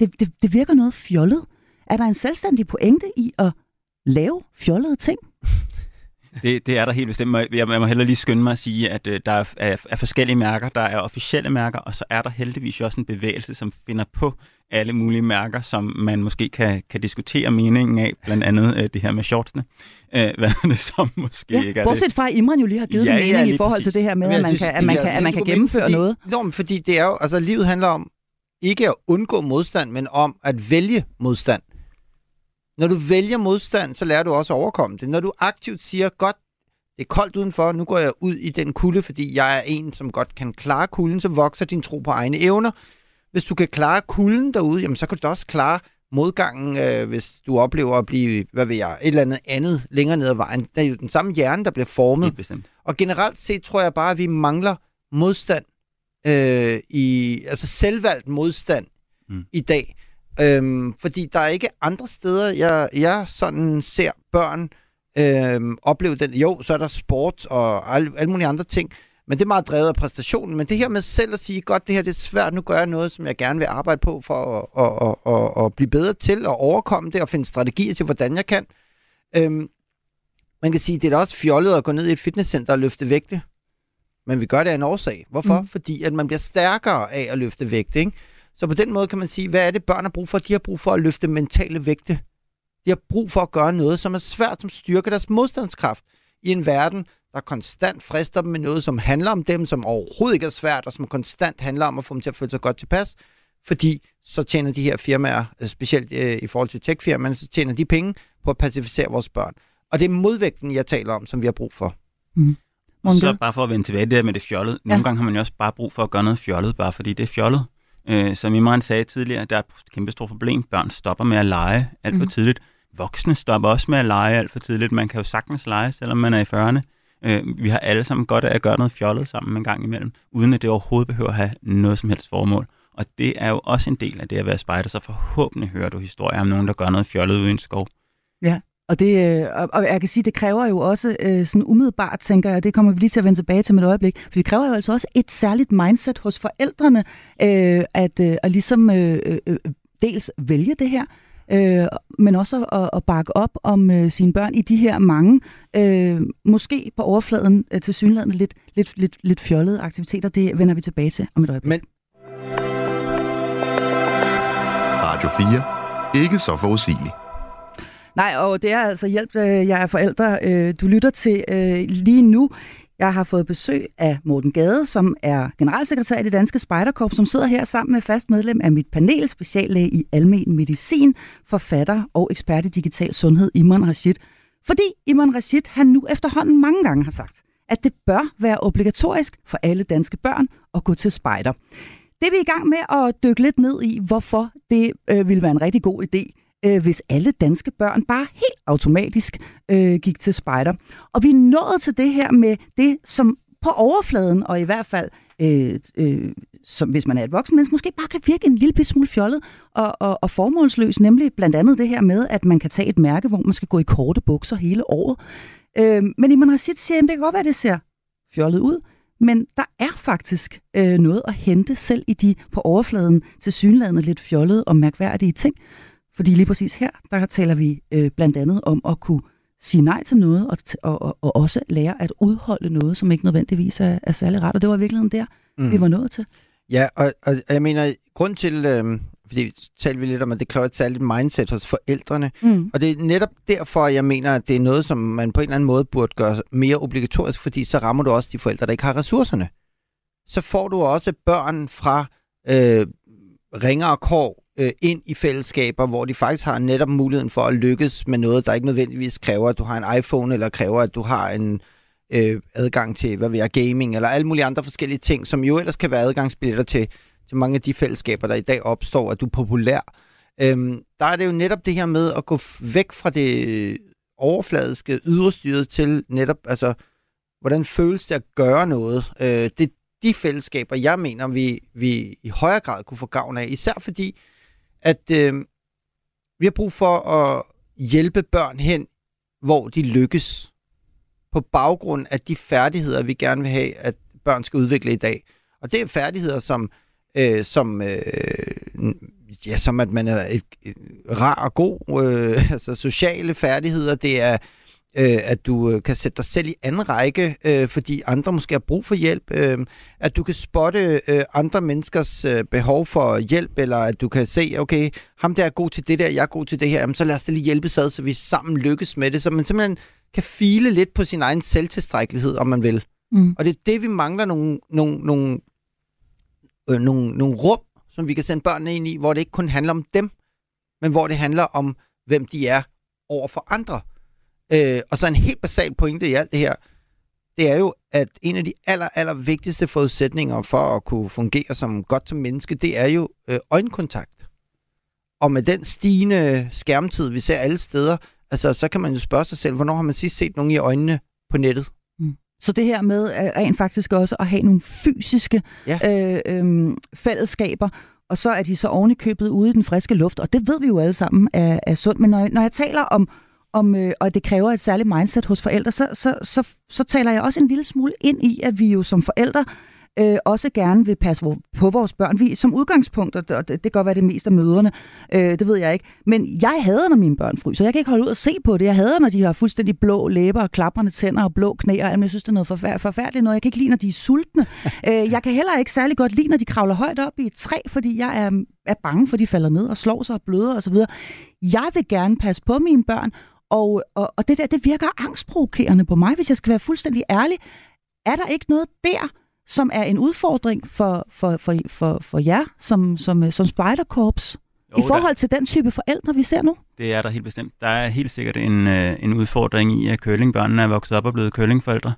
[SPEAKER 3] det, det, det virker noget fjollet. Er der en selvstændig pointe i at lave fjollede ting?
[SPEAKER 5] Det, det er der helt bestemt. Jeg, jeg må heller lige skynde mig at sige, at øh, der er, er, er forskellige mærker. Der er officielle mærker, og så er der heldigvis også en bevægelse, som finder på alle mulige mærker, som man måske kan, kan diskutere meningen af, blandt andet øh, det her med shortsene, øh, hvad det som måske
[SPEAKER 3] Ja,
[SPEAKER 5] ikke er
[SPEAKER 3] bortset
[SPEAKER 5] det.
[SPEAKER 3] fra, at Imran jo lige har givet
[SPEAKER 5] Ja,
[SPEAKER 3] ja,
[SPEAKER 5] ja,
[SPEAKER 3] mening
[SPEAKER 5] lige
[SPEAKER 3] i forhold
[SPEAKER 5] præcis.
[SPEAKER 3] til det her med, at man
[SPEAKER 1] synes,
[SPEAKER 3] kan, at man kan, at man kan gennemføre
[SPEAKER 1] fordi,
[SPEAKER 3] noget.
[SPEAKER 1] Nå, men fordi det er jo, altså livet handler om ikke at undgå modstand, men om at vælge modstand. Når du vælger modstand, så lærer du også at overkomme det. Når du aktivt siger, godt, det er koldt udenfor, nu går jeg ud i den kulde, fordi jeg er en, som godt kan klare kulden, så vokser din tro på egne evner. Hvis du kan klare kulden derude, jamen så kan du også klare modgangen, øh, hvis du oplever at blive, hvad ved jeg, et eller andet andet længere ned ad vejen. Det er jo den samme hjerne, der bliver formet. Og generelt set tror jeg bare, at vi mangler modstand øh, i altså selvvalgt modstand
[SPEAKER 5] mm.
[SPEAKER 1] i dag. Øhm, fordi der er ikke andre steder, jeg, jeg sådan ser børn øhm, opleve den. Jo, så er der sport og alle, alle mulige andre ting, men det er meget drevet af præstationen. Men det her med selv at sige, godt, det her det er svært, nu gør jeg noget, som jeg gerne vil arbejde på for at, at, at, at, at blive bedre til at overkomme det og finde strategier til, hvordan jeg kan. Øhm, man kan sige, det er da også fjollet at gå ned i et fitnesscenter og løfte vægte. Men vi gør det af en årsag. Hvorfor?
[SPEAKER 3] Mm.
[SPEAKER 1] Fordi at man bliver stærkere af at løfte vægte. Ikke? Så på den måde kan man sige, hvad er det børn har brug for? De har brug for at løfte mentale vægte. De har brug for at gøre noget, som er svært, som styrker deres modstandskraft i en verden, der konstant frister dem med noget, som handler om dem, som overhovedet ikke er svært, og som konstant handler om at få dem til at føle sig godt tilpas. Fordi så tjener de her firmaer, øh, specielt øh, i forhold til tech-firmaerne, så tjener de penge på at pacificere vores børn. Og det er modvægten, jeg taler om, som vi har brug for.
[SPEAKER 5] Og
[SPEAKER 3] Morten
[SPEAKER 5] så bare for at vende tilbage det der med det fjollede. Nogle
[SPEAKER 3] Ja.
[SPEAKER 5] gange har man jo også bare brug for at gøre noget fjollet, bare fordi det er fjollet. Øh, som Imran sagde tidligere, der er et kæmpe stort problem. Børn stopper med at lege alt for
[SPEAKER 3] Mhm.
[SPEAKER 5] tidligt. Voksne stopper også med at lege alt for tidligt. Man kan jo sagtens lege, selvom man er i 40'erne. Øh, vi har alle sammen godt af at gøre noget fjollet sammen en gang imellem, uden at det overhovedet behøver at have noget som helst formål. Og det er jo også en del af det at være spejder, så forhåbentlig hører du historier om nogen, der gør noget fjollet ude i en skov.
[SPEAKER 3] Og, det, øh, og, og jeg kan sige, det kræver jo også øh, sådan umiddelbart, tænker jeg, det kommer vi lige til at vende tilbage til med et øjeblik, for det kræver jo altså også et særligt mindset hos forældrene, øh, at, øh, at ligesom øh, øh, øh, dels vælge det her, øh, men også at, at bakke op om øh, sine børn i de her mange, øh, måske på overfladen øh, til synligheden lidt, lidt, lidt, lidt fjollede aktiviteter. Det vender vi tilbage til om et øjeblik.
[SPEAKER 1] Men
[SPEAKER 2] Radio 4. Ikke så forudsigeligt.
[SPEAKER 3] Nej, og det er altså hjælp, øh, jeg er forældre. Øh, du lytter til øh, lige nu. Jeg har fået besøg af Morten Gade, som er generalsekretær i det danske Spejderkorps, som sidder her sammen med fast medlem af mit panel, speciallæge i almen medicin, forfatter og ekspert i digital sundhed, Iman Rashid. Fordi Iman Rashid, han nu efterhånden mange gange har sagt, at det bør være obligatorisk for alle danske børn at gå til spejder. Det er vi i gang med at dykke lidt ned i, hvorfor det øh, ville være en rigtig god idé, øh, hvis alle danske børn bare helt automatisk øh, gik til spejder. Og vi nåede til det her med det, som på overfladen, og i hvert fald, øh, øh, som hvis man er et voksen menneske, måske bare kan virke en lille smule fjollet og, og, og formålsløs, nemlig blandt andet det her med, at man kan tage et mærke, hvor man skal gå i korte bukser hele året. Øh, men Iman Rashid siger, at det kan godt være, at det ser fjollet ud, men der er faktisk øh, noget at hente selv i de på overfladen til synlædende lidt fjollede og mærkværdige ting. Fordi lige præcis her, der taler vi øh, blandt andet om at kunne sige nej til noget, og, og, og, og også lære at udholde noget, som ikke nødvendigvis er, er særlig rart. Og det var i virkeligheden der, mm. vi var nået til.
[SPEAKER 1] Ja, og, og og jeg mener, grund til, øh, fordi talte vi lidt om, at det kræver et særligt mindset hos forældrene,
[SPEAKER 3] Mm.
[SPEAKER 1] og det er netop derfor, jeg mener, at det er noget, som man på en eller anden måde burde gøre mere obligatorisk, fordi så rammer du også de forældre, der ikke har ressourcerne. Så får du også børn fra øh, ringere kår øh, ind i fællesskaber, hvor de faktisk har netop muligheden for at lykkes med noget, der ikke nødvendigvis kræver, at du har en iPhone, eller kræver, at du har en øh, adgang til, hvad ved jeg, gaming, eller alle mulige andre forskellige ting, som jo ellers kan være adgangsbilletter til, til mange af de fællesskaber, der i dag opstår, at du er populær. Øhm, der er det jo netop det her med at gå væk fra det øh, overfladiske, yderstyret til netop, altså, hvordan føles det at gøre noget? Øh, det er de fællesskaber, jeg mener, vi, vi i højere grad kunne få gavn af, især fordi, at øh, vi har brug for at hjælpe børn hen, hvor de lykkes, på baggrund af de færdigheder, vi gerne vil have, at børn skal udvikle i dag. Og det er færdigheder som, øh, som, øh, ja, som at man er et, et rar og god, øh, altså sociale færdigheder, det er øh, at du øh, kan sætte dig selv i anden række, øh, fordi andre måske har brug for hjælp, øh, at du kan spotte øh, andre menneskers øh, behov for hjælp, eller at du kan se, okay, ham der er god til det der, jeg er god til det her, jamen, så lad os da lige hjælpe ad, så vi sammen lykkes med det, så man simpelthen kan file lidt på sin egen selvtilstrækkelighed, om man vil.
[SPEAKER 3] Mm.
[SPEAKER 1] Og det er det, vi mangler nogle, nogle, nogle, øh, nogle, nogle rum, som vi kan sende børnene ind i, hvor det ikke kun handler om dem, men hvor det handler om, hvem de er over for andre. Øh, og så en helt basal pointe i alt det her, det er jo, at en af de aller, aller vigtigste forudsætninger for at kunne fungere som godt som menneske, det er jo øh, øjenkontakt. Og med den stigende skærmtid, vi ser alle steder, altså, så kan man jo spørge sig selv, hvornår har man sidst set nogen i øjnene på nettet?
[SPEAKER 3] Så det her med øh, rent faktisk også at have nogle fysiske
[SPEAKER 1] Ja.
[SPEAKER 3] øh, øh, fællesskaber, og så er de så oven i købet ude i den friske luft, og det ved vi jo alle sammen er, er sundt. Men når når jeg taler om, om øh, og det kræver et særligt mindset hos forældre, så, så, så, så taler jeg også en lille smule ind i, at vi jo som forældre øh, også gerne vil passe på vores børn. Vi som udgangspunkt, og det, det kan godt være det mest af møderne, øh, det ved jeg ikke, men jeg hader, når mine børn fryser. Jeg kan ikke holde ud og se på det. Jeg hader, når de har fuldstændig blå læber og klaprende tænder og blå knæ, og alt, jeg synes, det er noget forfær- forfærdeligt noget. Jeg kan ikke lide, når de er sultne. øh, jeg kan heller ikke særlig godt lide, når de kravler højt op i et træ, fordi jeg er, er bange for, at de falder ned og slår sig og bløder osv. Jeg vil gerne passe på mine børn, og, og, og det der, det virker angstprovokerende på mig, hvis jeg skal være fuldstændig ærlig. Er der ikke noget der, som er en udfordring for, for, for, for, for jer som, som, som Spider-Corps, i forhold til den type forældre, vi ser nu?
[SPEAKER 5] Det er der helt bestemt. Der er helt sikkert en, øh, en udfordring i, at curlingbørnene er vokset op og blevet curlingforældre.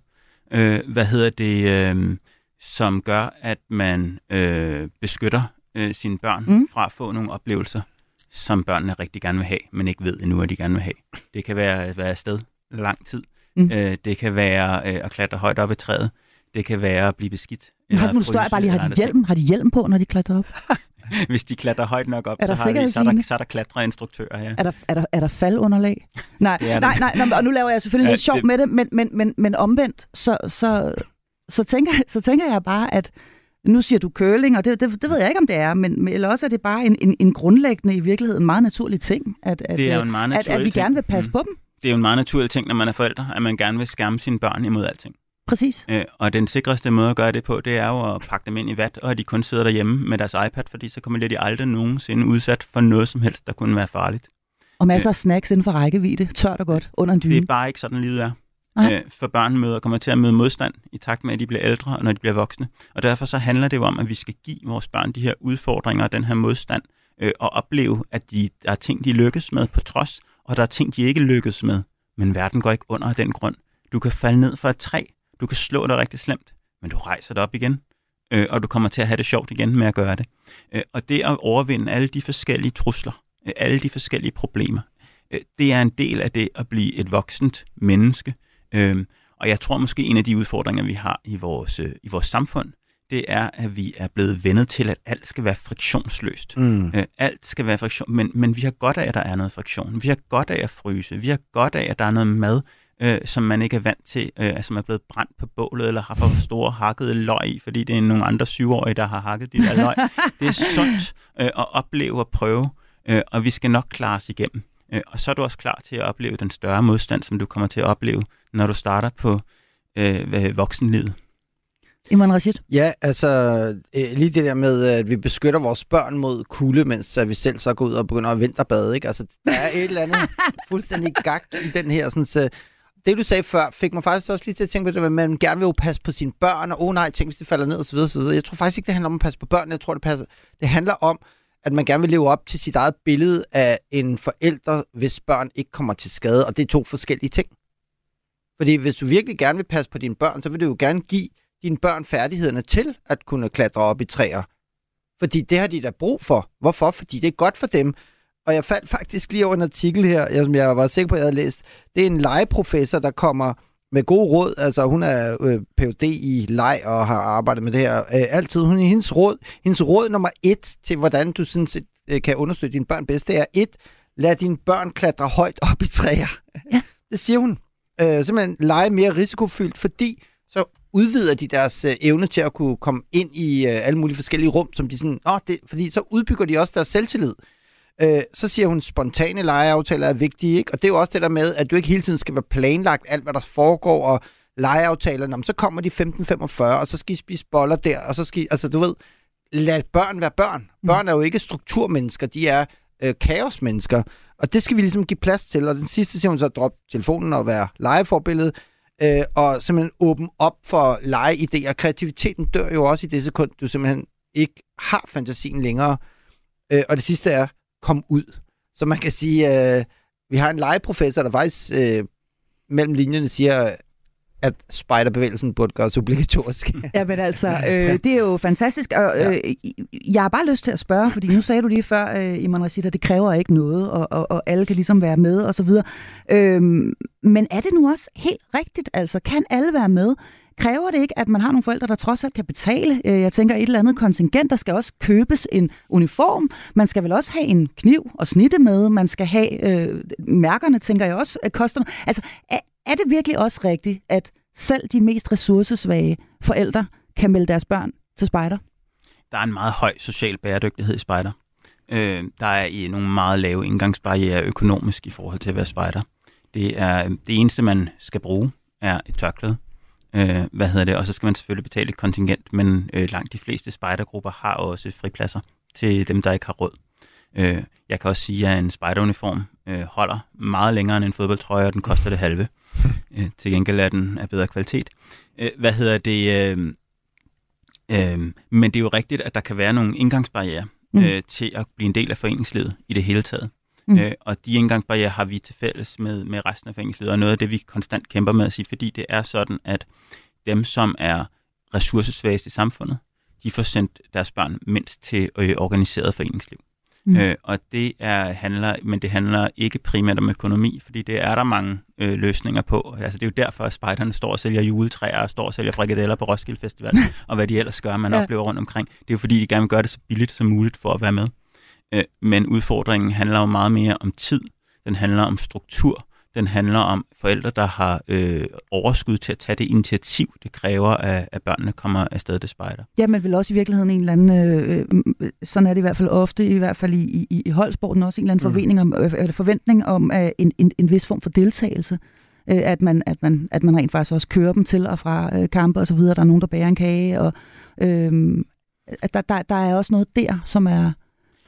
[SPEAKER 5] Øh, hvad hedder det, øh, som gør, at man øh, beskytter øh, sine børn
[SPEAKER 3] mm.
[SPEAKER 5] fra at få nogle oplevelser, som børnene rigtig gerne vil have, men ikke ved endnu, at de gerne vil have. Det kan være at være afsted lang tid.
[SPEAKER 3] Mm.
[SPEAKER 5] Øh, det kan være øh, at klatre højt op i træet. Det kan være at blive beskidt.
[SPEAKER 3] Men har, nu står jeg bare lige, har de hjelm, har de hjelm på, når de klatrer op?
[SPEAKER 5] Hvis de klatrer højt nok op,
[SPEAKER 3] Er der
[SPEAKER 5] så, har vi, så, er der, så er der klatreinstruktører, ja.
[SPEAKER 3] Er der, er der, er der faldunderlag? Nej,
[SPEAKER 5] er
[SPEAKER 3] nej, nej, nej, og nu laver jeg selvfølgelig
[SPEAKER 5] Ja,
[SPEAKER 3] lidt sjov
[SPEAKER 5] det-
[SPEAKER 3] med det, men, men, men, men omvendt, så, så, så, tænker, så tænker jeg bare, at nu siger du curling, og det, det, det ved jeg ikke, om det er, men, men eller også er det bare en, en, en grundlæggende, i virkeligheden meget naturlig ting, at, at,
[SPEAKER 5] Det er jo
[SPEAKER 3] øh,
[SPEAKER 5] en meget
[SPEAKER 3] at, at vi
[SPEAKER 5] ting.
[SPEAKER 3] gerne vil passe
[SPEAKER 5] Mm.
[SPEAKER 3] på dem.
[SPEAKER 5] det er jo en meget naturlig ting, når man er forældre, at man gerne vil skærme sine børn imod alting.
[SPEAKER 3] Præcis.
[SPEAKER 5] Øh, og den sikreste måde at gøre det på, det er jo at pakke dem ind i vat, og at de kun sidder derhjemme med deres iPad, fordi så kommer de aldrig nogensinde udsat for noget som helst, der kunne være farligt.
[SPEAKER 3] Og masser af snacks inden for rækkevidde, tørt og godt, under en dyne.
[SPEAKER 5] Det er bare ikke sådan, livet er.
[SPEAKER 3] Nej.
[SPEAKER 5] Øh, for børn møder, kommer til at møde modstand i takt med, at de bliver ældre, og når de bliver voksne. Og derfor så handler det jo om, at vi skal give vores børn de her udfordringer og den her modstand, øh, og opleve, at de, der er ting, de lykkes med på trods, og der er ting, de ikke lykkes med. Men verden går ikke under af den grund. Du kan falde ned fra et træ, du kan slå dig rigtig slemt, men du rejser dig op igen, øh, og du kommer til at have det sjovt igen med at gøre det. Øh, og det at overvinde alle de forskellige trusler, øh, alle de forskellige problemer, øh, det er en del af det at blive et voksent menneske. Øh, og jeg tror måske en af de udfordringer, vi har i vores, øh, i vores samfund, det er, at vi er blevet vendet til, at alt skal være friktionsløst.
[SPEAKER 1] Mm.
[SPEAKER 5] Øh, alt skal være friktion, men, men vi har godt af, at der er noget friktion. Vi har godt af at fryse. Vi har godt af, at der er noget mad, øh, som man ikke er vant til, øh, som er blevet brændt på bålet, eller har for store hakkede løg i, fordi det er nogle andre syvårige, der har hakket de der løg. Det er sundt øh, at opleve og prøve, øh, og vi skal nok klare os igennem. Øh, og så er du også klar til at opleve den større modstand, som du kommer til at opleve, når du starter på øh, voksenlivet.
[SPEAKER 3] Iman Rashid.
[SPEAKER 1] Ja, altså øh, lige det der med, at vi beskytter vores børn mod kulde, mens at vi selv så går ud og begynder at vinterbade, ikke? Altså, der er et eller andet fuldstændig gak i den her sådan, så det, du sagde før, fik mig faktisk også lige til at tænke på det, at man gerne vil jo passe på sine børn, og åh oh, nej, tænk hvis de falder ned, og så videre, så videre. Jeg tror faktisk ikke, det handler om at passe på børn, jeg tror, det, passer, det handler om, at man gerne vil leve op til sit eget billede af en forælder, hvis børn ikke kommer til skade, og det er to forskellige ting. Fordi hvis du virkelig gerne vil passe på dine børn, så vil du jo gerne give dine børn færdighederne til at kunne klatre op i træer. Fordi det har de da brug for. Hvorfor? Fordi det er godt for dem. Og jeg fandt faktisk lige over en artikel her, jeg- som jeg var sikker på, at jeg havde læst. Det er en legeprofessor, der kommer med gode råd. Altså hun er øh, Ph.D. i leg og har arbejdet med det her øh, altid. Hun hendes råd. Hendes råd nummer et til, hvordan du sådan set, øh, kan understøtte dine børn bedst, det er et, lad dine børn klatre højt op i træer.
[SPEAKER 3] Ja.
[SPEAKER 1] Det siger hun. Øh, simpelthen lege mere risikofyldt, fordi så udvider de deres øh, evne til at kunne komme ind i øh, alle mulige forskellige rum, som de sådan, åh, det, fordi så udbygger de også deres selvtillid. Øh, så siger hun, spontane legeaftaler er vigtige, ikke? Og det er jo også det der med, at du ikke hele tiden skal være planlagt alt, hvad der foregår, og legeaftalerne, så kommer de 15.45, og så skal I spise boller der, og så skal I, altså du ved, lad børn være børn. Børn er jo ikke strukturmennesker, de er øh, kaosmennesker, og det skal vi ligesom give plads til. Og den sidste siger hun så, drop telefonen og være legeforbillede, øh, og simpelthen åbne op for legeidéer. Kreativiteten dør jo også i det sekund, du simpelthen ikke har fantasien længere. Øh, og det sidste er, kom ud. Så man kan sige, øh, vi har en legeprofessor, der faktisk øh, mellem linjerne siger, at spejderbevægelsen burde gøres obligatorisk.
[SPEAKER 3] ja, men altså, øh, det er jo fantastisk. Og, øh, jeg har bare lyst til at spørge, fordi nu sagde du lige før, øh, Iman Rashid, at det kræver ikke noget, og, og, og alle kan ligesom være med, og så videre. Øh, men er det nu også helt rigtigt? Altså, kan alle være med? Kræver det ikke, at man har nogle forældre, der trods alt kan betale? Øh, jeg tænker, et eller andet kontingent, der skal også købes en uniform. Man skal vel også have en kniv og snitte med. Man skal have øh, mærkerne, tænker jeg også, at koster. Altså, er, er det virkelig også rigtigt, at selv de mest ressourcesvage forældre kan melde deres børn til spejder?
[SPEAKER 5] Der er en meget høj social bæredygtighed i spejder. Øh, der er i nogle meget lave indgangsbarriere økonomisk i forhold til at være spejder. Det er det eneste, man skal bruge, er et tørklæde. Øh, hvad hedder det? Og så skal man selvfølgelig betale et kontingent, men øh, langt de fleste spejdergrupper har også fripladser til dem, der ikke har råd. Øh, jeg kan også sige, at en spejderuniform øh, holder meget længere end en fodboldtrøje, og den koster det halve. øh, til gengæld er den af bedre kvalitet. Øh, hvad hedder det? Øh, øh, men det er jo rigtigt, at der kan være nogle indgangsbarriere mm. øh, til at blive en del af foreningslivet i det hele taget. Mm. Øh, og de indgangsbarriere har vi til fælles med, med resten af foreningslivet, og noget af det, vi konstant kæmper med at sige, fordi det er sådan, at dem, som er ressourcesvageste i samfundet, de får sendt deres børn mindst til øh, organiseret foreningsliv. Mm. Øh, og det er, handler, men det handler ikke primært om økonomi, fordi det er der mange øh, løsninger på. Altså, det er jo derfor, at spejderne står og sælger juletræer og står og sælger frikadeller på Roskilde Festival, og hvad de ellers gør, man ja. oplever rundt omkring. Det er jo fordi, de gerne vil gøre det så billigt som muligt for at være med. Øh, men udfordringen handler jo meget mere om tid. Den handler om struktur. Den handler om forældre, der har øh, overskud til at tage det initiativ, det kræver, at, at børnene kommer afsted til spejder.
[SPEAKER 3] Ja, men vel også i virkeligheden en eller anden, øh, øh, sådan er det i hvert fald ofte, i hvert fald i, i, i holdsporten, også en eller anden mm. forventning om, øh, forventning om øh, en, en, en vis form for deltagelse. Øh, at, man, at, man, at man rent faktisk også kører dem til og fra øh, kampe og så videre. Der er nogen, der bærer en kage, og øh, at der, der, der er også noget der, som er,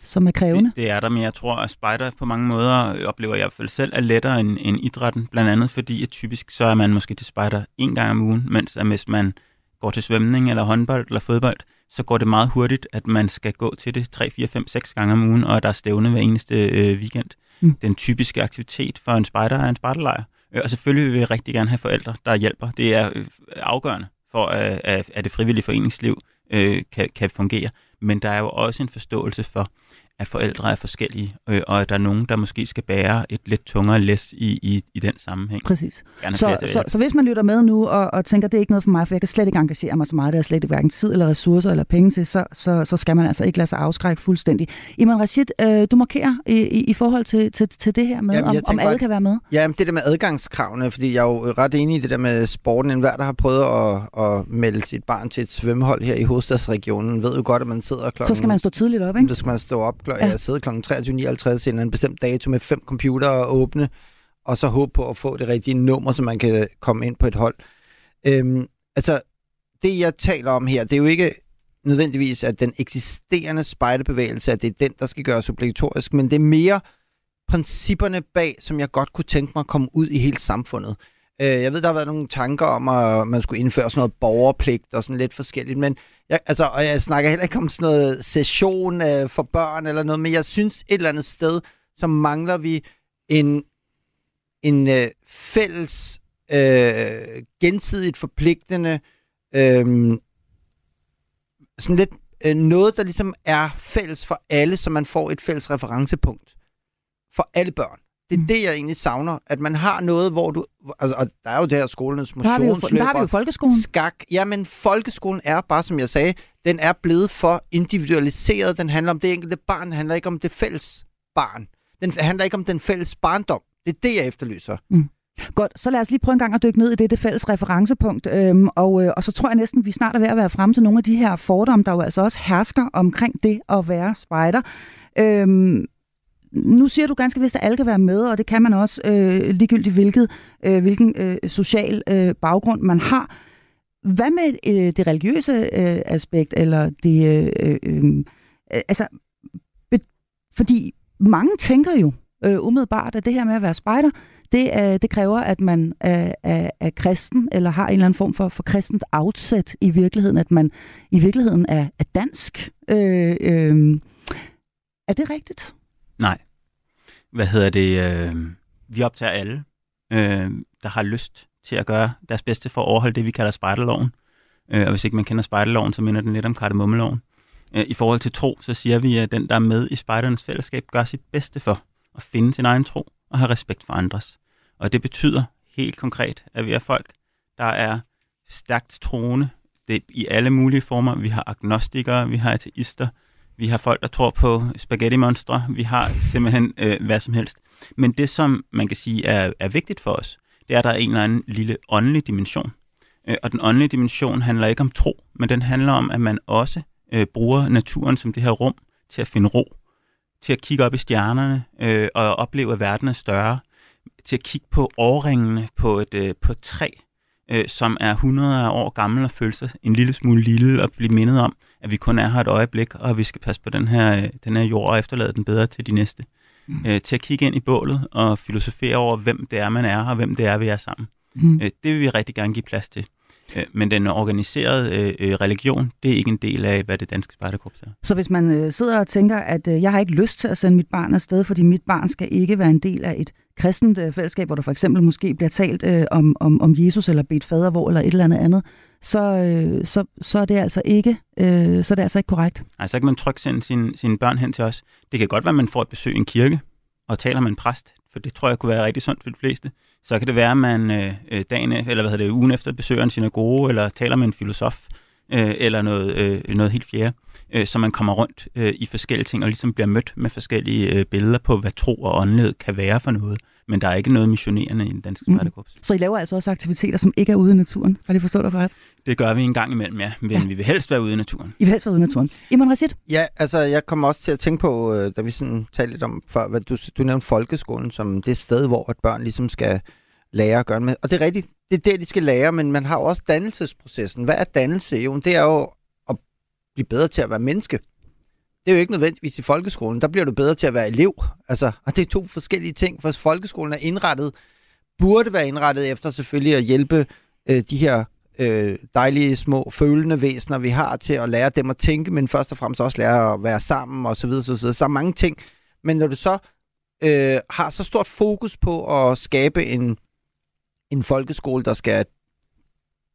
[SPEAKER 3] som er krævende?
[SPEAKER 5] Det, det er der, men jeg tror, at spejder på mange måder oplever jeg i hvert fald selv er lettere end, end idrætten, blandt andet fordi, at typisk så er man måske til spejder en gang om ugen, mens at hvis man går til svømning eller håndbold eller fodbold, så går det meget hurtigt, at man skal gå til det 3, 4, 5, 6 gange om ugen, og der er stævne hver eneste øh, weekend. Mm. Den typiske aktivitet for en spejder er en spejderlejr. Øh, og selvfølgelig vil vi rigtig gerne have forældre, der hjælper. Det er øh, afgørende for, at, at det frivillige foreningsliv øh, kan, kan fungere. Men der er jo også en forståelse for, at forældre er forskellige, øh, og at der er nogen, der måske skal bære et lidt tungere læs i, i, i den sammenhæng.
[SPEAKER 3] Præcis. Så, så, så hvis man lytter med nu og, og tænker, det er ikke noget for mig, for jeg kan slet ikke engagere mig så meget, det er slet ikke hverken tid eller ressourcer eller penge til, så, så, så skal man altså ikke lade sig afskrække fuldstændig. Iman Rashid, øh, du markerer i, i, i forhold til, til, til det her med, jamen, om, om alle bare, kan være med.
[SPEAKER 1] Ja, det der med adgangskravene, fordi jeg er jo ret enig i det der med sporten. En hver, der har prøvet at, at melde sit barn til et svømmehold her i hovedstadsregionen, ved jo godt, at man sidder klokken...
[SPEAKER 3] Så skal man stå tidligt op, ikke?
[SPEAKER 1] Så skal man stå op klokken... Ja sidde kl. 23.59 en bestemt dato med fem computere åbne, og så håbe på at få det rigtige nummer, så man kan komme ind på et hold. Øhm, altså, det jeg taler om her, det er jo ikke nødvendigvis, at den eksisterende spejdebevægelse, at det er den, der skal gøres obligatorisk, men det er mere principperne bag, som jeg godt kunne tænke mig at komme ud i hele samfundet. Øh, jeg ved, der har været nogle tanker om, at man skulle indføre sådan noget borgerpligt og sådan lidt forskelligt, men jeg, altså, og jeg snakker heller ikke om sådan noget session øh, for børn eller noget, men jeg synes et eller andet sted, så mangler vi en, en øh, fælles, øh, gensidigt forpligtende, øh, sådan lidt øh, noget, der ligesom er fælles for alle, så man får et fælles referencepunkt for alle børn. Det er mm. det, jeg egentlig savner. At man har noget, hvor du... Altså, og der er jo det her skolernes motionsløber.
[SPEAKER 3] Der har vi jo folkeskolen.
[SPEAKER 1] Skak. Jamen, folkeskolen er bare, som jeg sagde, den er blevet for individualiseret. Den handler om det enkelte barn. Den handler ikke om det fælles barn. Den handler ikke om den fælles barndom. Det er det, jeg efterlyser. Mm.
[SPEAKER 3] Godt, så lad os lige prøve en gang at dykke ned i det, det fælles referencepunkt. Øhm, og, øh, og så tror jeg næsten, vi snart er ved at være frem til nogle af de her fordomme, der jo altså også hersker omkring det at være spejder. Øhm, nu siger du ganske vist, at alle kan være med, og det kan man også, øh, ligegyldigt hvilket, øh, hvilken øh, social øh, baggrund man har. Hvad med øh, det religiøse øh, aspekt, eller det... Øh, øh, øhm, øh, altså, be, fordi mange tænker jo øh, umiddelbart, at det her med at være spejder, det, øh, det kræver, at man er, er, er kristen, eller har en eller anden form for, for kristent outset i virkeligheden, at man i virkeligheden er, er dansk. Øh, øh, er det rigtigt?
[SPEAKER 5] Nej. Hvad hedder det? Øh, vi optager alle, øh, der har lyst til at gøre deres bedste for at overholde det, vi kalder spejderloven. Øh, og hvis ikke man kender spejderloven, så minder den lidt om kardemommeloven. Øh, I forhold til tro, så siger vi, at den, der er med i spejdernes fællesskab, gør sit bedste for at finde sin egen tro og have respekt for andres. Og det betyder helt konkret, at vi er folk, der er stærkt troende det i alle mulige former. Vi har agnostikere, vi har ateister, vi har folk, der tror på spaghetti-monstre, vi har simpelthen øh, hvad som helst. Men det, som man kan sige er, er vigtigt for os, det er, at der er en eller anden lille åndelig dimension. Øh, og den åndelige dimension handler ikke om tro, men den handler om, at man også øh, bruger naturen som det her rum til at finde ro, til at kigge op i stjernerne øh, og opleve, at verden er større, til at kigge på årringene på et, øh, på et træ, øh, som er 100 år gammel og føle sig en lille smule lille og blive mindet om, at vi kun er her et øjeblik, og vi skal passe på den her, den her jord og efterlade den bedre til de næste. Mm. Øh, til at kigge ind i bålet og filosofere over, hvem det er, man er, og hvem det er, vi er sammen. Mm. Øh, det vil vi rigtig gerne give plads til. Øh, men den organiserede øh, øh, religion, det er ikke en del af, hvad det danske spejderkorps er.
[SPEAKER 3] Så hvis man øh, sidder og tænker, at øh, jeg har ikke lyst til at sende mit barn afsted, fordi mit barn skal ikke være en del af et kristent øh, fællesskab, hvor der for eksempel måske bliver talt øh, om, om, om Jesus eller bedt fader hvor eller et eller andet andet, så, øh, så, så er det altså ikke øh, så er det altså ikke korrekt.
[SPEAKER 5] Altså kan man trykke sende sine, sine børn hen til os. Det kan godt være, at man får et besøg i en kirke og taler med en præst, for det tror jeg kunne være rigtig sundt for de fleste. Så kan det være, at man øh, øh dagen, eller hvad hedder det, ugen efter besøger en synagoge, eller taler med en filosof, øh, eller noget, øh, noget helt fjerde, øh, så man kommer rundt øh, i forskellige ting, og ligesom bliver mødt med forskellige øh, billeder på, hvad tro og åndelighed kan være for noget. Men der er ikke noget missionerende i den danske mm.
[SPEAKER 3] Så I laver altså også aktiviteter, som ikke er ude i naturen? Har de forstået dig ret?
[SPEAKER 5] Det gør vi en gang imellem, ja. Men ja. vi vil helst være ude i naturen.
[SPEAKER 3] I vil helst være ude i naturen. Iman Rashid?
[SPEAKER 1] Ja, altså jeg kommer også til at tænke på, øh, da vi sådan talte lidt om, før, hvad du, du nævnte folkeskolen som det sted, hvor et børn ligesom skal lære at gøre med. Og det er rigtigt, det er det, de skal lære, men man har jo også dannelsesprocessen. Hvad er dannelse? Jo, det er jo at blive bedre til at være menneske. Det er jo ikke nødvendigvis i folkeskolen. Der bliver du bedre til at være elev. Altså, og det er to forskellige ting, for folkeskolen er indrettet, burde være indrettet efter selvfølgelig at hjælpe øh, de her øh, dejlige små følende væsener, vi har til at lære dem at tænke, men først og fremmest også lære at være sammen og så videre, så videre. Så er mange ting. Men når du så øh, har så stort fokus på at skabe en, en folkeskole, der skal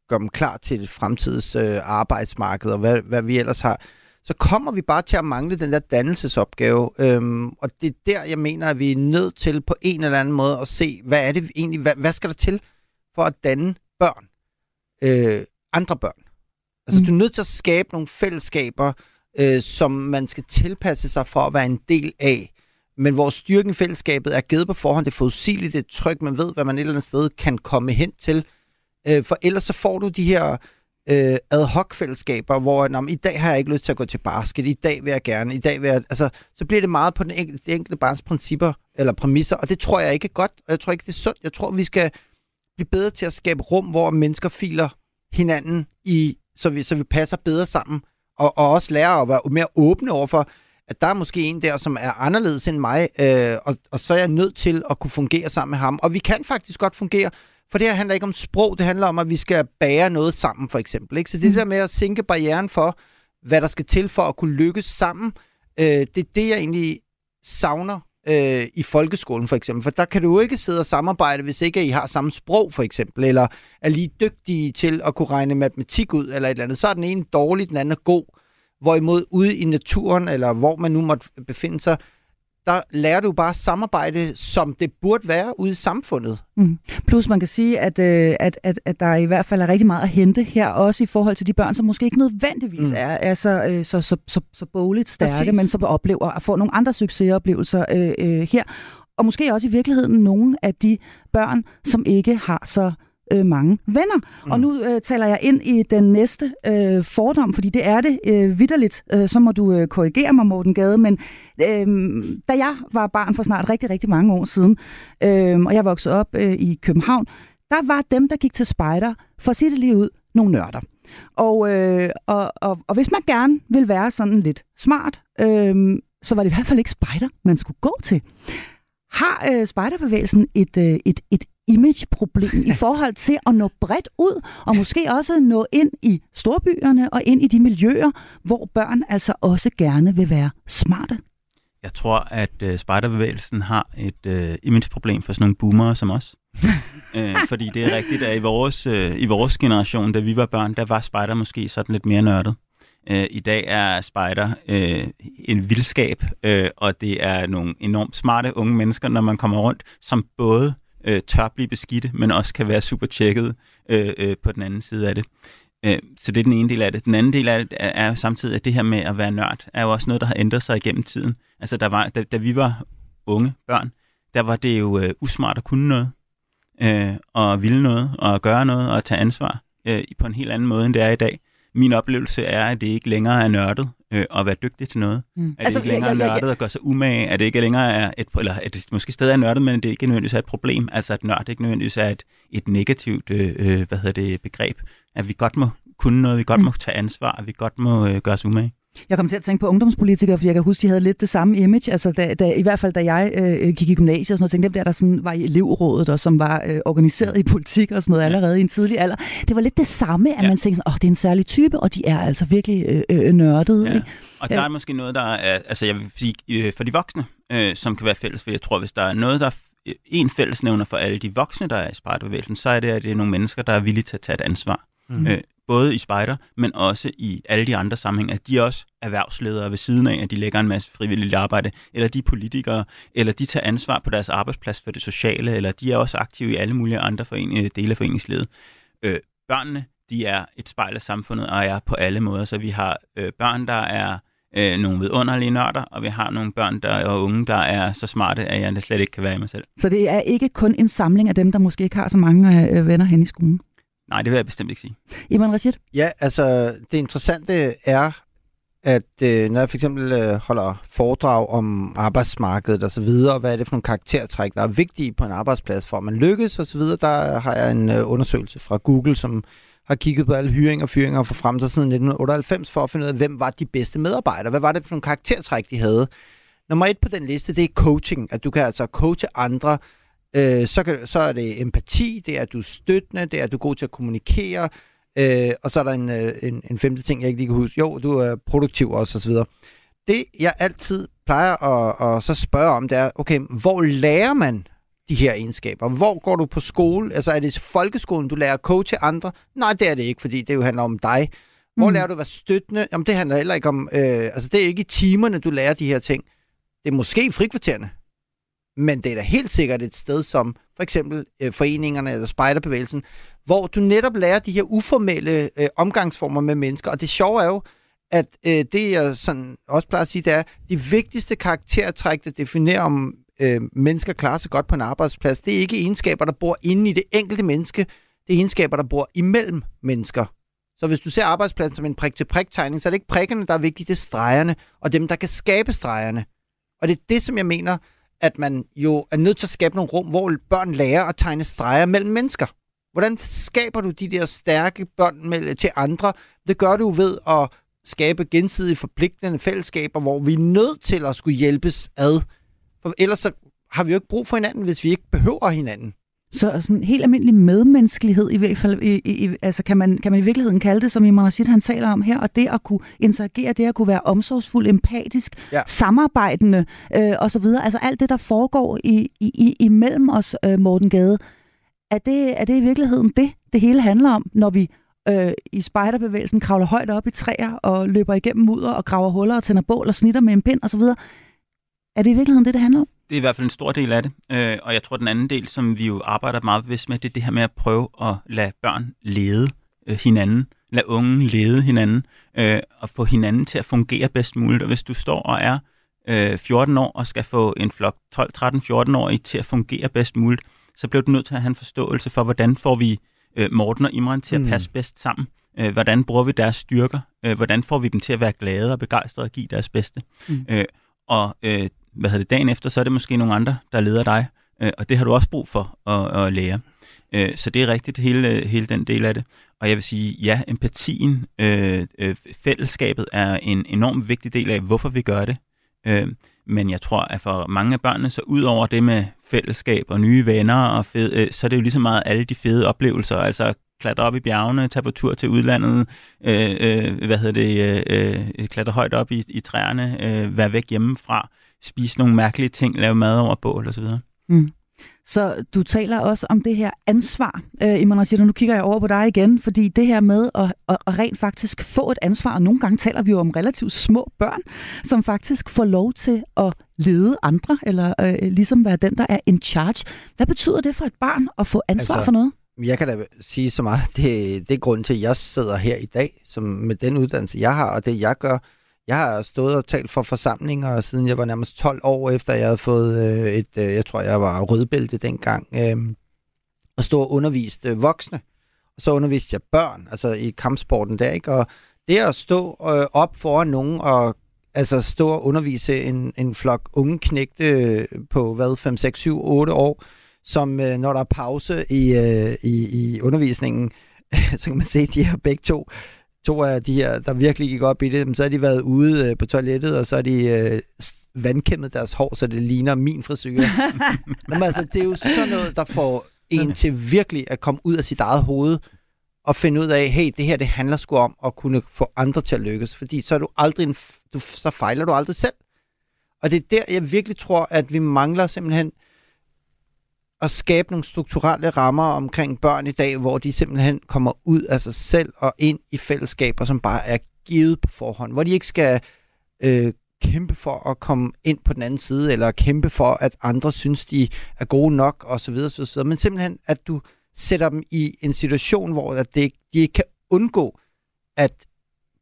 [SPEAKER 1] gøre dem klar til fremtidens øh, arbejdsmarked, og hvad, hvad vi ellers har, så kommer vi bare til at mangle den der dannelsesopgave. Øhm, og det er der, jeg mener, at vi er nødt til på en eller anden måde at se, hvad er det egentlig, hvad, hvad skal der til for at danne børn? Øh, andre børn. Altså, mm. du er nødt til at skabe nogle fællesskaber, øh, som man skal tilpasse sig for at være en del af. Men hvor styrken i fællesskabet er givet på forhånd, det er forudsigeligt, det er trygt, man ved, hvad man et eller andet sted kan komme hen til. Øh, for ellers så får du de her øh, ad hoc-fællesskaber, hvor når, i dag har jeg ikke lyst til at gå til basket, i dag vil jeg gerne, i dag vil jeg... Altså, så bliver det meget på den enkelte, det enkelte barns principper eller præmisser, og det tror jeg ikke er godt, og jeg tror ikke, det er sundt. Jeg tror, vi skal blive bedre til at skabe rum, hvor mennesker filer hinanden i, så vi, så vi passer bedre sammen, og, og også lære at være mere åbne overfor, at der er måske en der, som er anderledes end mig, øh, og, og så er jeg nødt til at kunne fungere sammen med ham. Og vi kan faktisk godt fungere, for det her handler ikke om sprog, det handler om, at vi skal bære noget sammen, for eksempel. Ikke? Så det mm. der med at sænke barrieren for, hvad der skal til for at kunne lykkes sammen, øh, det er det, jeg egentlig savner øh, i folkeskolen, for eksempel. For der kan du jo ikke sidde og samarbejde, hvis ikke I har samme sprog, for eksempel, eller er lige dygtige til at kunne regne matematik ud, eller et eller andet. Så er den ene dårlig, den anden er god. Hvorimod ude i naturen, eller hvor man nu måtte befinde sig, der lærer du bare samarbejde, som det burde være ude i samfundet.
[SPEAKER 3] Mm. Plus man kan sige, at, øh, at, at, at der i hvert fald er rigtig meget at hente her, også i forhold til de børn, som måske ikke nødvendigvis mm. er, er så, øh, så, så, så, så bogligt stærke, Præcis. men som oplever at få nogle andre succesoplevelser øh, øh, her. Og måske også i virkeligheden nogle af de børn, som ikke har så øh, mange venner. Mm. Og nu øh, taler jeg ind i den næste øh, fordom, fordi det er det øh, vidderligt. Øh, så må du øh, korrigere mig, Morten Gade. Men øh, da jeg var barn for snart rigtig, rigtig mange år siden, øh, og jeg voksede op øh, i København, der var dem, der gik til spejder, for at sige det lige ud, nogle nørder. Og, øh, og, og, og hvis man gerne vil være sådan lidt smart, øh, så var det i hvert fald ikke spejder, man skulle gå til. Har øh, spejderbevægelsen et, øh, et, et imageproblem i forhold til at nå bredt ud, og måske også nå ind i storbyerne og ind i de miljøer, hvor børn altså også gerne vil være smarte?
[SPEAKER 5] Jeg tror, at øh, spejderbevægelsen har et øh, imageproblem for sådan nogle boomere som os. øh, fordi det er rigtigt, at i vores, øh, i vores generation, da vi var børn, der var spejder måske sådan lidt mere nørdet. Øh, I dag er spejder øh, en vildskab, øh, og det er nogle enormt smarte unge mennesker, når man kommer rundt, som både øh, tør blive beskidte, men også kan være super tjekket øh, øh, på den anden side af det. Øh, så det er den ene del af det. Den anden del af det er, er samtidig, at det her med at være nørd, er jo også noget, der har ændret sig igennem tiden. Altså, der var, da, da vi var unge børn, der var det jo øh, usmart at kunne noget, øh, og ville noget, og gøre noget, og tage ansvar øh, på en helt anden måde, end det er i dag. Min oplevelse er, at det ikke længere er nørdet øh, at være dygtig til noget. Mm. Altså, det ikke længere ja, ja. er nørdet at gøre sig umage, at det ikke længere er et, eller at det måske stadig er nørdet, men det ikke nødvendigvis er et problem. Altså at nørd ikke nødvendigvis er et, et negativt øh, øh, hvad hedder det, begreb. At vi godt må kunne noget, vi godt mm. må tage ansvar, at vi godt må øh, gøre os umage.
[SPEAKER 3] Jeg kom til at tænke på ungdomspolitikere, for jeg kan huske, de havde lidt det samme image. Altså, da, da, I hvert fald, da jeg øh, gik i gymnasiet og sådan noget, tænkte dem der, der sådan var i elevrådet, og som var øh, organiseret i politik og sådan noget allerede i en tidlig alder. Det var lidt det samme, at ja. man tænkte sådan, åh, oh, det er en særlig type, og de er altså virkelig øh, øh, nørdede. Ja. Ikke?
[SPEAKER 5] Og der er måske noget, der er, altså jeg vil sige, øh, for de voksne, øh, som kan være fælles, for jeg tror, hvis der er noget, der er en fællesnævner for alle de voksne, der er i spejderbevægelsen, så er det, at det er nogle mennesker, der er villige til at tage et ansvar. Mm. Øh, både i spejder, men også i alle de andre sammenhænge, at de er også erhvervsledere ved siden af, at de lægger en masse frivilligt arbejde, eller de er politikere, eller de tager ansvar på deres arbejdsplads for det sociale, eller de er også aktive i alle mulige andre forening, øh, dele af foreningslivet. Øh, børnene, de er et spejl af samfundet, og er på alle måder, så vi har øh, børn, der er øh, nogle vidunderlige nørder, og vi har nogle børn der, og unge, der er så smarte, at jeg slet ikke kan være i mig selv.
[SPEAKER 3] Så det er ikke kun en samling af dem, der måske ikke har så mange øh, øh venner hen i skolen?
[SPEAKER 5] Nej, det vil jeg bestemt ikke sige.
[SPEAKER 3] Iman Rashid?
[SPEAKER 1] Ja, altså det interessante er, at øh, når jeg for eksempel øh, holder foredrag om arbejdsmarkedet og så videre, hvad er det for nogle karaktertræk, der er vigtige på en arbejdsplads, for at man lykkes og så videre, der har jeg en øh, undersøgelse fra Google, som har kigget på alle hyringer og fyringer for frem til siden 1998 for at finde ud af, hvem var de bedste medarbejdere. Hvad var det for nogle karaktertræk, de havde? Nummer et på den liste, det er coaching. At du kan altså coache andre øh, så, kan, så er det empati, det er, at du er støttende, det er, at du er god til at kommunikere, øh, og så er der en, øh, en, en femte ting, jeg ikke lige kan huske. Jo, du er produktiv også, og så videre. Det, jeg altid plejer at, at så spørge om, det er, okay, hvor lærer man de her egenskaber? Hvor går du på skole? Altså, er det i folkeskolen, du lærer at coache andre? Nej, det er det ikke, fordi det jo handler om dig. Hvor mm. lærer du at være støttende? Jamen, det handler heller ikke om... Øh, altså, det er ikke i timerne, du lærer de her ting. Det er måske frikvartererne men det er da helt sikkert et sted som for eksempel øh, foreningerne eller spejderbevægelsen, hvor du netop lærer de her uformelle øh, omgangsformer med mennesker. Og det sjove er jo, at øh, det jeg sådan også plejer at sige, det er, de vigtigste karaktertræk, der definerer om øh, mennesker klarer sig godt på en arbejdsplads, det er ikke egenskaber, der bor inde i det enkelte menneske, det er egenskaber, der bor imellem mennesker. Så hvis du ser arbejdspladsen som en prik-til-prik-tegning, så er det ikke prikkerne, der er vigtige, det er stregerne, og dem, der kan skabe stregerne. Og det er det, som jeg mener, at man jo er nødt til at skabe nogle rum, hvor børn lærer at tegne streger mellem mennesker. Hvordan skaber du de der stærke bånd til andre? Det gør du ved at skabe gensidige forpligtende fællesskaber, hvor vi er nødt til at skulle hjælpes ad. For ellers så har vi jo ikke brug for hinanden, hvis vi ikke behøver hinanden.
[SPEAKER 3] Så sådan helt almindelig medmenneskelighed i hvert fald, i, i, altså kan man, kan man i virkeligheden kalde det, som Imran Rashid han taler om her, og det at kunne interagere, det at kunne være omsorgsfuld, empatisk, ja. samarbejdende øh, osv., altså alt det, der foregår i, i, imellem os, øh, Morten Gade, er det, er det i virkeligheden det, det hele handler om, når vi øh, i spejderbevægelsen kravler højt op i træer og løber igennem mudder og graver huller og tænder bål og snitter med en pind osv., er det i virkeligheden det, det handler om?
[SPEAKER 5] Det er i hvert fald en stor del af det, øh, og jeg tror, den anden del, som vi jo arbejder meget bevidst med, det er det her med at prøve at lade børn lede øh, hinanden, lade unge lede hinanden, øh, og få hinanden til at fungere bedst muligt. Og hvis du står og er øh, 14 år og skal få en flok 12, 13, 14 årige til at fungere bedst muligt, så bliver du nødt til at have en forståelse for, hvordan får vi øh, Morten og Imran til at
[SPEAKER 1] Mm.
[SPEAKER 5] passe bedst sammen? Øh, hvordan bruger vi deres styrker? Øh, hvordan får vi dem til at være glade og begejstrede og give deres bedste?
[SPEAKER 3] Mm.
[SPEAKER 5] Øh, og øh, hvad hedder det, dagen efter, så er det måske nogle andre, der leder dig, øh, og det har du også brug for at, at lære. Øh, så det er rigtigt, hele, hele den del af det. Og jeg vil sige, ja, empatien, øh, øh, fællesskabet er en enormt vigtig del af, hvorfor vi gør det. Øh, men jeg tror, at for mange af børnene, så ud over det med fællesskab og nye venner, og fed, øh, så er det jo lige så meget alle de fede oplevelser, altså klatre op i bjergene, tage på tur til udlandet, øh, øh, hvad hedder det, øh, øh, klatre højt op i, i træerne, øh, være væk hjemmefra, spise nogle mærkelige ting, lave mad over bål osv.
[SPEAKER 3] Så du taler også om det her ansvar, øh, Iman Rashida. Nu kigger jeg over på dig igen, fordi det her med at, at, at rent faktisk få et ansvar, og nogle gange taler vi jo om relativt små børn, som faktisk får lov til at lede andre, eller øh, ligesom være den, der er in charge. Hvad betyder det for et barn at få ansvar
[SPEAKER 1] Altså,
[SPEAKER 3] for noget?
[SPEAKER 1] Jeg kan da sige så meget, det, det er grunden til, at jeg sidder her i dag, som med den uddannelse, jeg har, og det jeg gør. Jeg har stået og talt for forsamlinger, siden jeg var nærmest 12 år efter, jeg havde fået øh, et, øh, jeg tror, jeg var rødbælte dengang, øh, og stå og underviste øh, voksne. Og så underviste jeg børn, altså i kampsporten der, ikke? Og det at stå øh, op foran nogen og altså stå og undervise en, en flok unge knægte øh, på, hvad, 5, 6, 7, 8 år, som øh, når der er pause i, øh, i, i undervisningen, så kan man se, at de her begge to, to af de her, der virkelig gik op i det, så har de været ude øh, på toilettet, og så har de øh, vandkæmmet deres hår, så det ligner min frisyr. Jamen, altså, det er jo sådan noget, der får en til virkelig at komme ud af sit eget hoved, og finde ud af, hey, det her, det handler sgu om at kunne få andre til at lykkes, fordi så er du aldrig en, du, så fejler du aldrig selv. Og det er der, jeg virkelig tror, at vi mangler simpelthen at skabe nogle strukturelle rammer omkring børn i dag, hvor de simpelthen kommer ud af sig selv og ind i fællesskaber, som bare er givet på forhånd, hvor de ikke skal øh, kæmpe for at komme ind på den anden side, eller kæmpe for, at andre synes, de er gode nok, osv., osv., men simpelthen, at du sætter dem i en situation, hvor at det, de ikke kan undgå at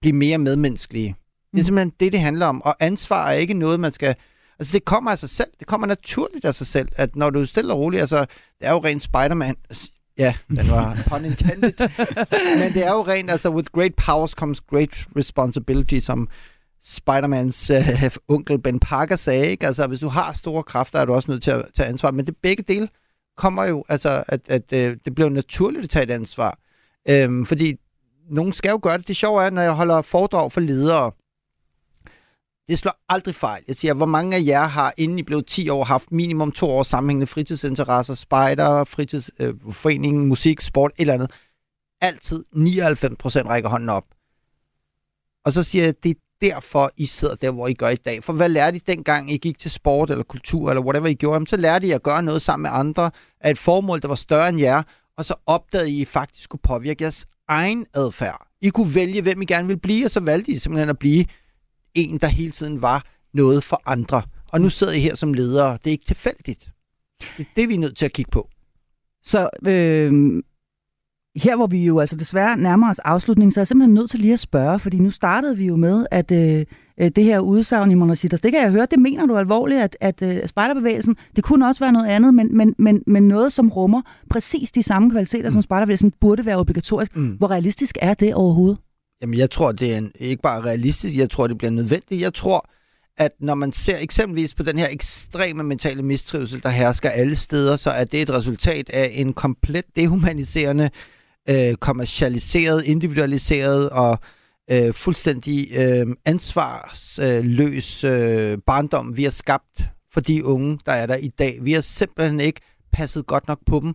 [SPEAKER 1] blive mere medmenneskelige. Det er
[SPEAKER 3] Mm.
[SPEAKER 1] simpelthen det, det handler om. Og ansvar er ikke noget, man skal... Altså, det kommer af sig selv. Det kommer naturligt af sig selv, at når du er stille og rolig, altså, det er jo rent Spider-Man. Ja, den var pun intended. Men det er jo rent, altså, with great powers comes great responsibility, som Spider-Mans øh, onkel Ben Parker sagde, ikke? Altså, hvis du har store kræfter, er du også nødt til at tage ansvar. Men det begge dele kommer jo, altså, at, at øh, det bliver naturligt at tage et ansvar. Øhm, fordi nogen skal jo gøre det. Det sjove er, når jeg holder foredrag for ledere, det slår aldrig fejl. Jeg siger, hvor mange af jer har, inden I blev 10 år, haft minimum to år sammenhængende fritidsinteresser, spejder, fritidsforeningen, øh, musik, sport, et eller andet. Altid 99 procent rækker hånden op. Og så siger jeg, det er derfor, I sidder der, hvor I gør i dag. For hvad lærte I dengang, I gik til sport eller kultur, eller whatever I gjorde? Jamen, så lærte I at gøre noget sammen med andre af et formål, der var større end jer, og så opdagede I, at I faktisk kunne påvirke jeres egen adfærd. I kunne vælge, hvem I gerne ville blive, og så valgte I simpelthen at blive en, der hele tiden var noget for andre. Og nu sidder I her som ledere. Det er ikke tilfældigt. Det er det, vi er nødt til at kigge på.
[SPEAKER 3] Så øh, her hvor vi jo altså desværre nærmer os afslutningen, så er jeg simpelthen nødt til lige at spørge, fordi nu startede vi jo med, at øh, øh, det her udsagn i Monositas, det kan jeg høre, det mener du alvorligt, at, at øh, spejderbevægelsen, det kunne også være noget andet, men, men, men, men noget, som rummer præcis de samme kvaliteter, mm. som spejderbevægelsen burde være obligatorisk.
[SPEAKER 1] Mm.
[SPEAKER 3] Hvor realistisk er det overhovedet?
[SPEAKER 1] Jamen, jeg tror, det er en, ikke bare realistisk, jeg tror, det bliver nødvendigt. Jeg tror, at når man ser eksempelvis på den her ekstreme mentale mistrivsel, der hersker alle steder, så er det et resultat af en komplet dehumaniserende, øh, kommercialiseret, individualiseret og øh, fuldstændig øh, ansvarsløs øh, barndom, vi har skabt for de unge, der er der i dag. Vi har simpelthen ikke passet godt nok på dem.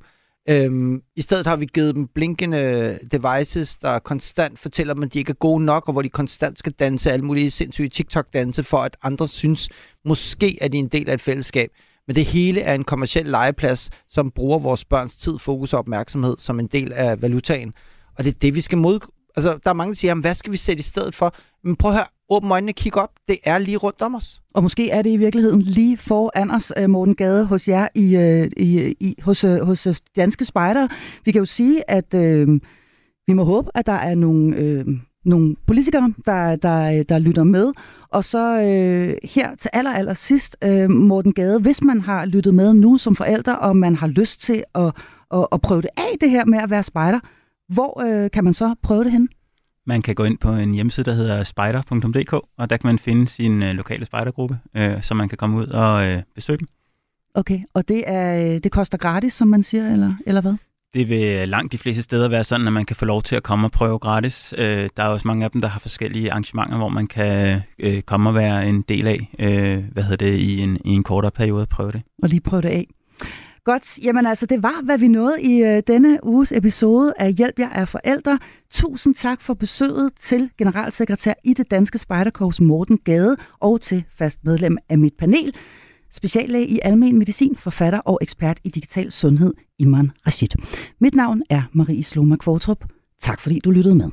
[SPEAKER 1] Øhm, I stedet har vi givet dem blinkende devices, der konstant fortæller dem, at de ikke er gode nok, og hvor de konstant skal danse alle mulige sindssyge TikTok-danse, for at andre synes, måske er de en del af et fællesskab. Men det hele er en kommersiel legeplads, som bruger vores børns tid, fokus og opmærksomhed som en del af valutaen. Og det er det, vi skal mod... Altså, der er mange, der siger, jamen, hvad skal vi sætte i stedet for? Men prøv at høre, åbn øjnene, kig op. Det er lige rundt om os.
[SPEAKER 3] Og måske er det i virkeligheden lige foran os, øh, Morten Gade, hos jer i, øh, i, i, hos, øh, hos Danske Spejder. Vi kan jo sige, at øh, vi må håbe, at der er nogle øh, nogle politikere, der, der, der lytter med. Og så øh, her til aller, aller sidst, øh, Morten Gade, hvis man har lyttet med nu som forældre, og man har lyst til at, at, at prøve det af, det her med at være spejder, hvor øh, kan man så prøve det hen?
[SPEAKER 5] Man kan gå ind på en hjemmeside, der hedder spider.dk, og der kan man finde sin øh, lokale spejdergruppe, øh, så man kan komme ud og øh, besøge dem.
[SPEAKER 3] Okay, og det, er, det koster gratis, som man siger, eller, eller hvad?
[SPEAKER 5] Det vil langt de fleste steder være sådan, at man kan få lov til at komme og prøve gratis. Øh, der er også mange af dem, der har forskellige arrangementer, hvor man kan øh, komme og være en del af, øh, hvad hedder det, i en, i en kortere periode at prøve det.
[SPEAKER 3] Og lige prøve det af. Godt, jamen altså det var, hvad vi nåede i øh, denne uges episode af Hjælp jer er forældre. Tusind tak for besøget til generalsekretær i det danske Spejderkorps Morten Gade og til fast medlem af mit panel, speciallæge i almen medicin, forfatter og ekspert i digital sundhed, Iman Rashid. Mit navn er Marie Sloma Kvortrup. Tak fordi du lyttede med.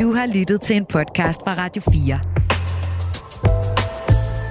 [SPEAKER 6] Du har lyttet til en podcast fra Radio 4.